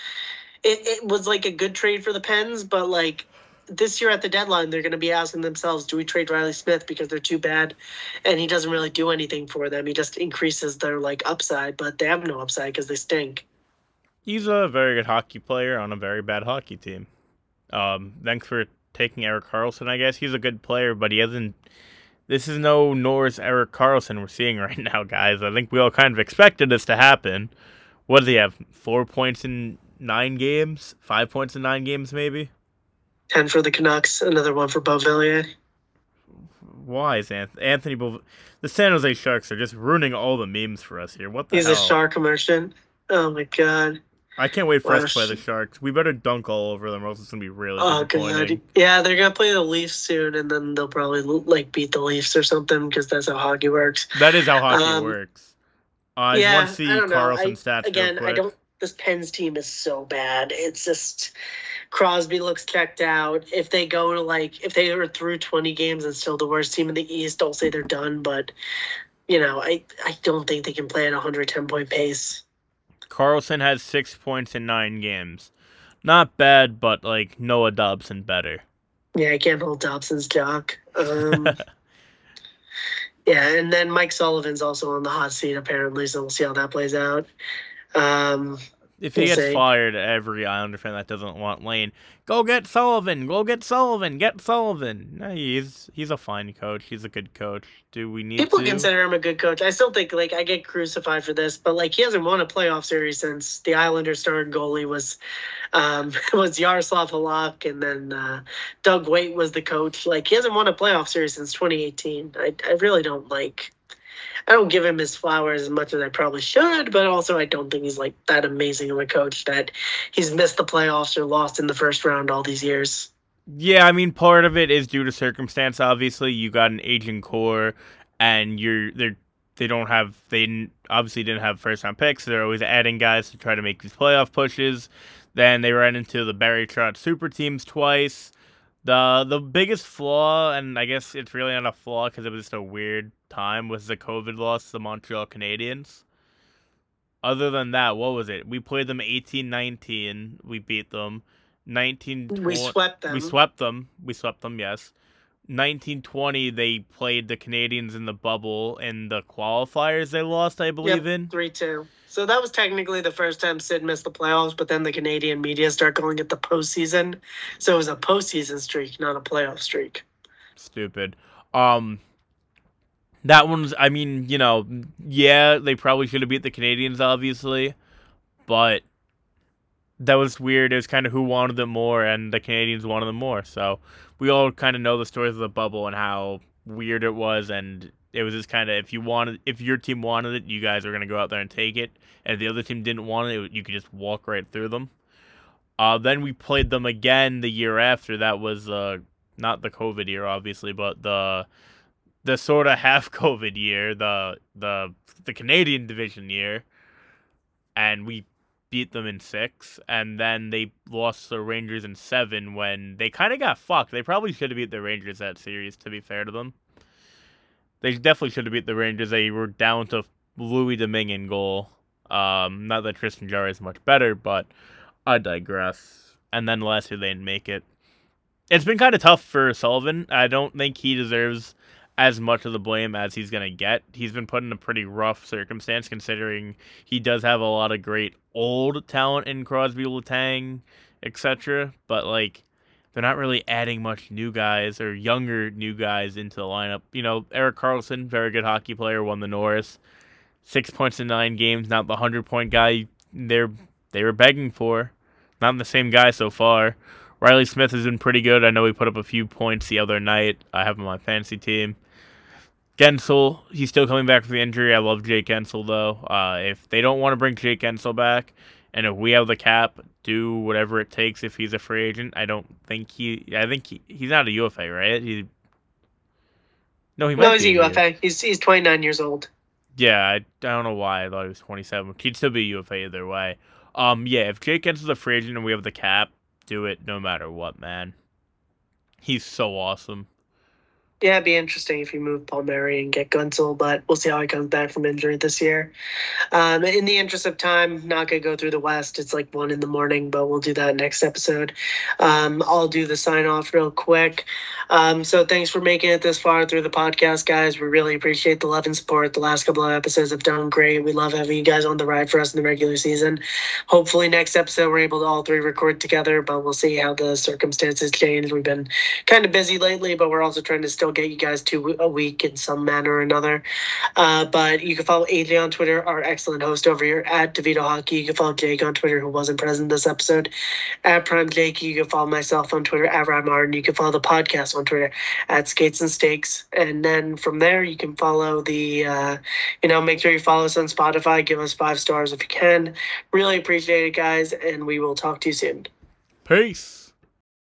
it, it was like a good trade for the Pens. But like this year at the deadline, they're going to be asking themselves, do we trade Reilly Smith because they're too bad, and he doesn't really do anything for them. He just increases their like upside, but they have no upside because they stink. He's a very good hockey player on a very bad hockey team. Um, thanks for taking Erik Karlsson, I guess. He's a good player, but he hasn't. This is no Norris Erik Karlsson we're seeing right now, guys. I think we all kind of expected this to happen. What does he have? Four points in nine games? Five points in nine games, maybe? Ten for the Canucks, another one for Beauvillier. Why is Anthony? Anthony the San Jose Sharks are just ruining all the memes for us here. What the He's hell? a shark merchant. Oh my god. I can't wait for us to play the Sharks. We better dunk all over them, or else it's gonna be really Oh disappointing. god. Yeah, they're gonna play the Leafs soon, and then they'll probably like beat the Leafs or something because that's how hockey works. That is how hockey Um, works. Uh, I yeah, want to see I don't know. Karlsson's I- stats Again, I don't. This Pens team is so bad. It's just Crosby looks checked out. If they go to like, if they are through twenty games and still the worst team in the East, don't say they're done. But you know, I I don't think they can play at a hundred ten point pace. Karlsson has six points in nine games. Not bad, but like Noah Dobson better. Yeah, I can't hold Dobson's jock. Um, yeah, and then Mike Sullivan's also on the hot seat apparently, so we'll see how that plays out. Um, If he We'll gets fired, every Islander fan that doesn't want Lane, go get Sullivan, go get Sullivan, get Sullivan. No, he's he's a fine coach. He's a good coach. Do we need people to? consider him a good coach. I still think like I get crucified for this, but like he hasn't won a playoff series since the Islanders starting goalie was um, was Yaroslav Halak, and then uh, Doug Weight was the coach. Like he hasn't won a playoff series since 2018. I I really don't like. I don't give him his flowers as much as I probably should, but also I don't think he's like that amazing of a coach that he's missed the playoffs or lost in the first round all these years. Yeah, I mean, part of it is due to circumstance. Obviously, you got an aging core, and you're they're they don't have they obviously didn't have first round picks. They're always adding guys to try to make these playoff pushes. Then they ran into the Barry Trotz super teams twice. The the biggest flaw, and I guess it's really not a flaw because it was just a weird time, was the COVID loss to the Montreal Canadiens. Other than that, what was it? We played them 18-19. We beat them. 19 We swept them. We swept them. We swept them, yes. 1920 they played the Canadiens in the bubble in the qualifiers they lost, I believe Yep, in. three two. So that was technically the first time Sid missed the playoffs, but then the Canadian media start calling it the postseason. So it was a postseason streak, not a playoff streak. Stupid. Um that one's I mean, you know, yeah, they probably should have beat the Canadiens obviously, but that was weird. It was kind of who wanted them more and the Canadiens wanted them more. So, we all kind of know the stories of the bubble and how weird it was and it was just kind of if you wanted if your team wanted it, you guys are going to go out there and take it. And if the other team didn't want it, you could just walk right through them. Uh, then we played them again the year after. That was uh, not the COVID year, obviously, but the the sort of half COVID year, the the the Canadian division year, and we beat them in six, and then they lost the Rangers in seven when they kind of got fucked. They probably should have beat the Rangers that series. To be fair to them, they definitely should have beat the Rangers. They were down to Louis Domingue in goal. Um, not that Tristan Jarry is much better, but I digress. And then last year they didn't make it. It's been kind of tough for Sullivan. I don't think he deserves as much of the blame as he's going to get. He's been put in a pretty rough circumstance considering he does have a lot of great old talent in Crosby, Letang, etc. But like they're not really adding much new guys or younger new guys into the lineup. You know, Erik Karlsson, very good hockey player, won the Norris. Six points in nine games, not the hundred point guy they're they were begging for. Not the same guy so far. Reilly Smith has been pretty good. I know he put up a few points the other night. I have him on my fantasy team. Guentzel, he's still coming back from the injury. I love Jake Guentzel though. Uh, if they don't want to bring Jake Guentzel back, and if we have the cap, do whatever it takes. If he's a free agent, I don't think he. I think he, he's not a UFA, right? He. No, he might. No, he's a UFA. He's he's 29 years old. Yeah, I, I don't know why I thought he was 27. He'd still be a UFA either way. Um, yeah, if Jake Guentzel's a free agent and we have the cap, do it no matter what, man. He's so awesome. Yeah, it'd be interesting if you move Palmieri and get Guentzel, but we'll see how he comes back from injury this year. Um, in the interest of time, not gonna go through the West. It's like one in the morning, but we'll do that next episode. Um, I'll do the sign off real quick. Um, so thanks for making it this far through the podcast, guys. We really appreciate the love and support. The last couple of episodes have done great. We love having you guys on the ride for us in the regular season. Hopefully, next episode we're able to all three record together, but we'll see how the circumstances change. We've been kind of busy lately, but we're also trying to still get you guys to a week in some manner or another. Uh, but you can follow AJ on Twitter, our excellent host over here at DeVito Hockey. You can follow Jake on Twitter, who wasn't present this episode, at Prime Jake. You can follow myself on Twitter at Rod Martin. You can follow the podcast on Twitter at Skates and Steaks. And then from there, you can follow the, uh, you know, make sure you follow us on Spotify. Give us five stars if you can. Really appreciate it, guys. And we will talk to you soon. Peace.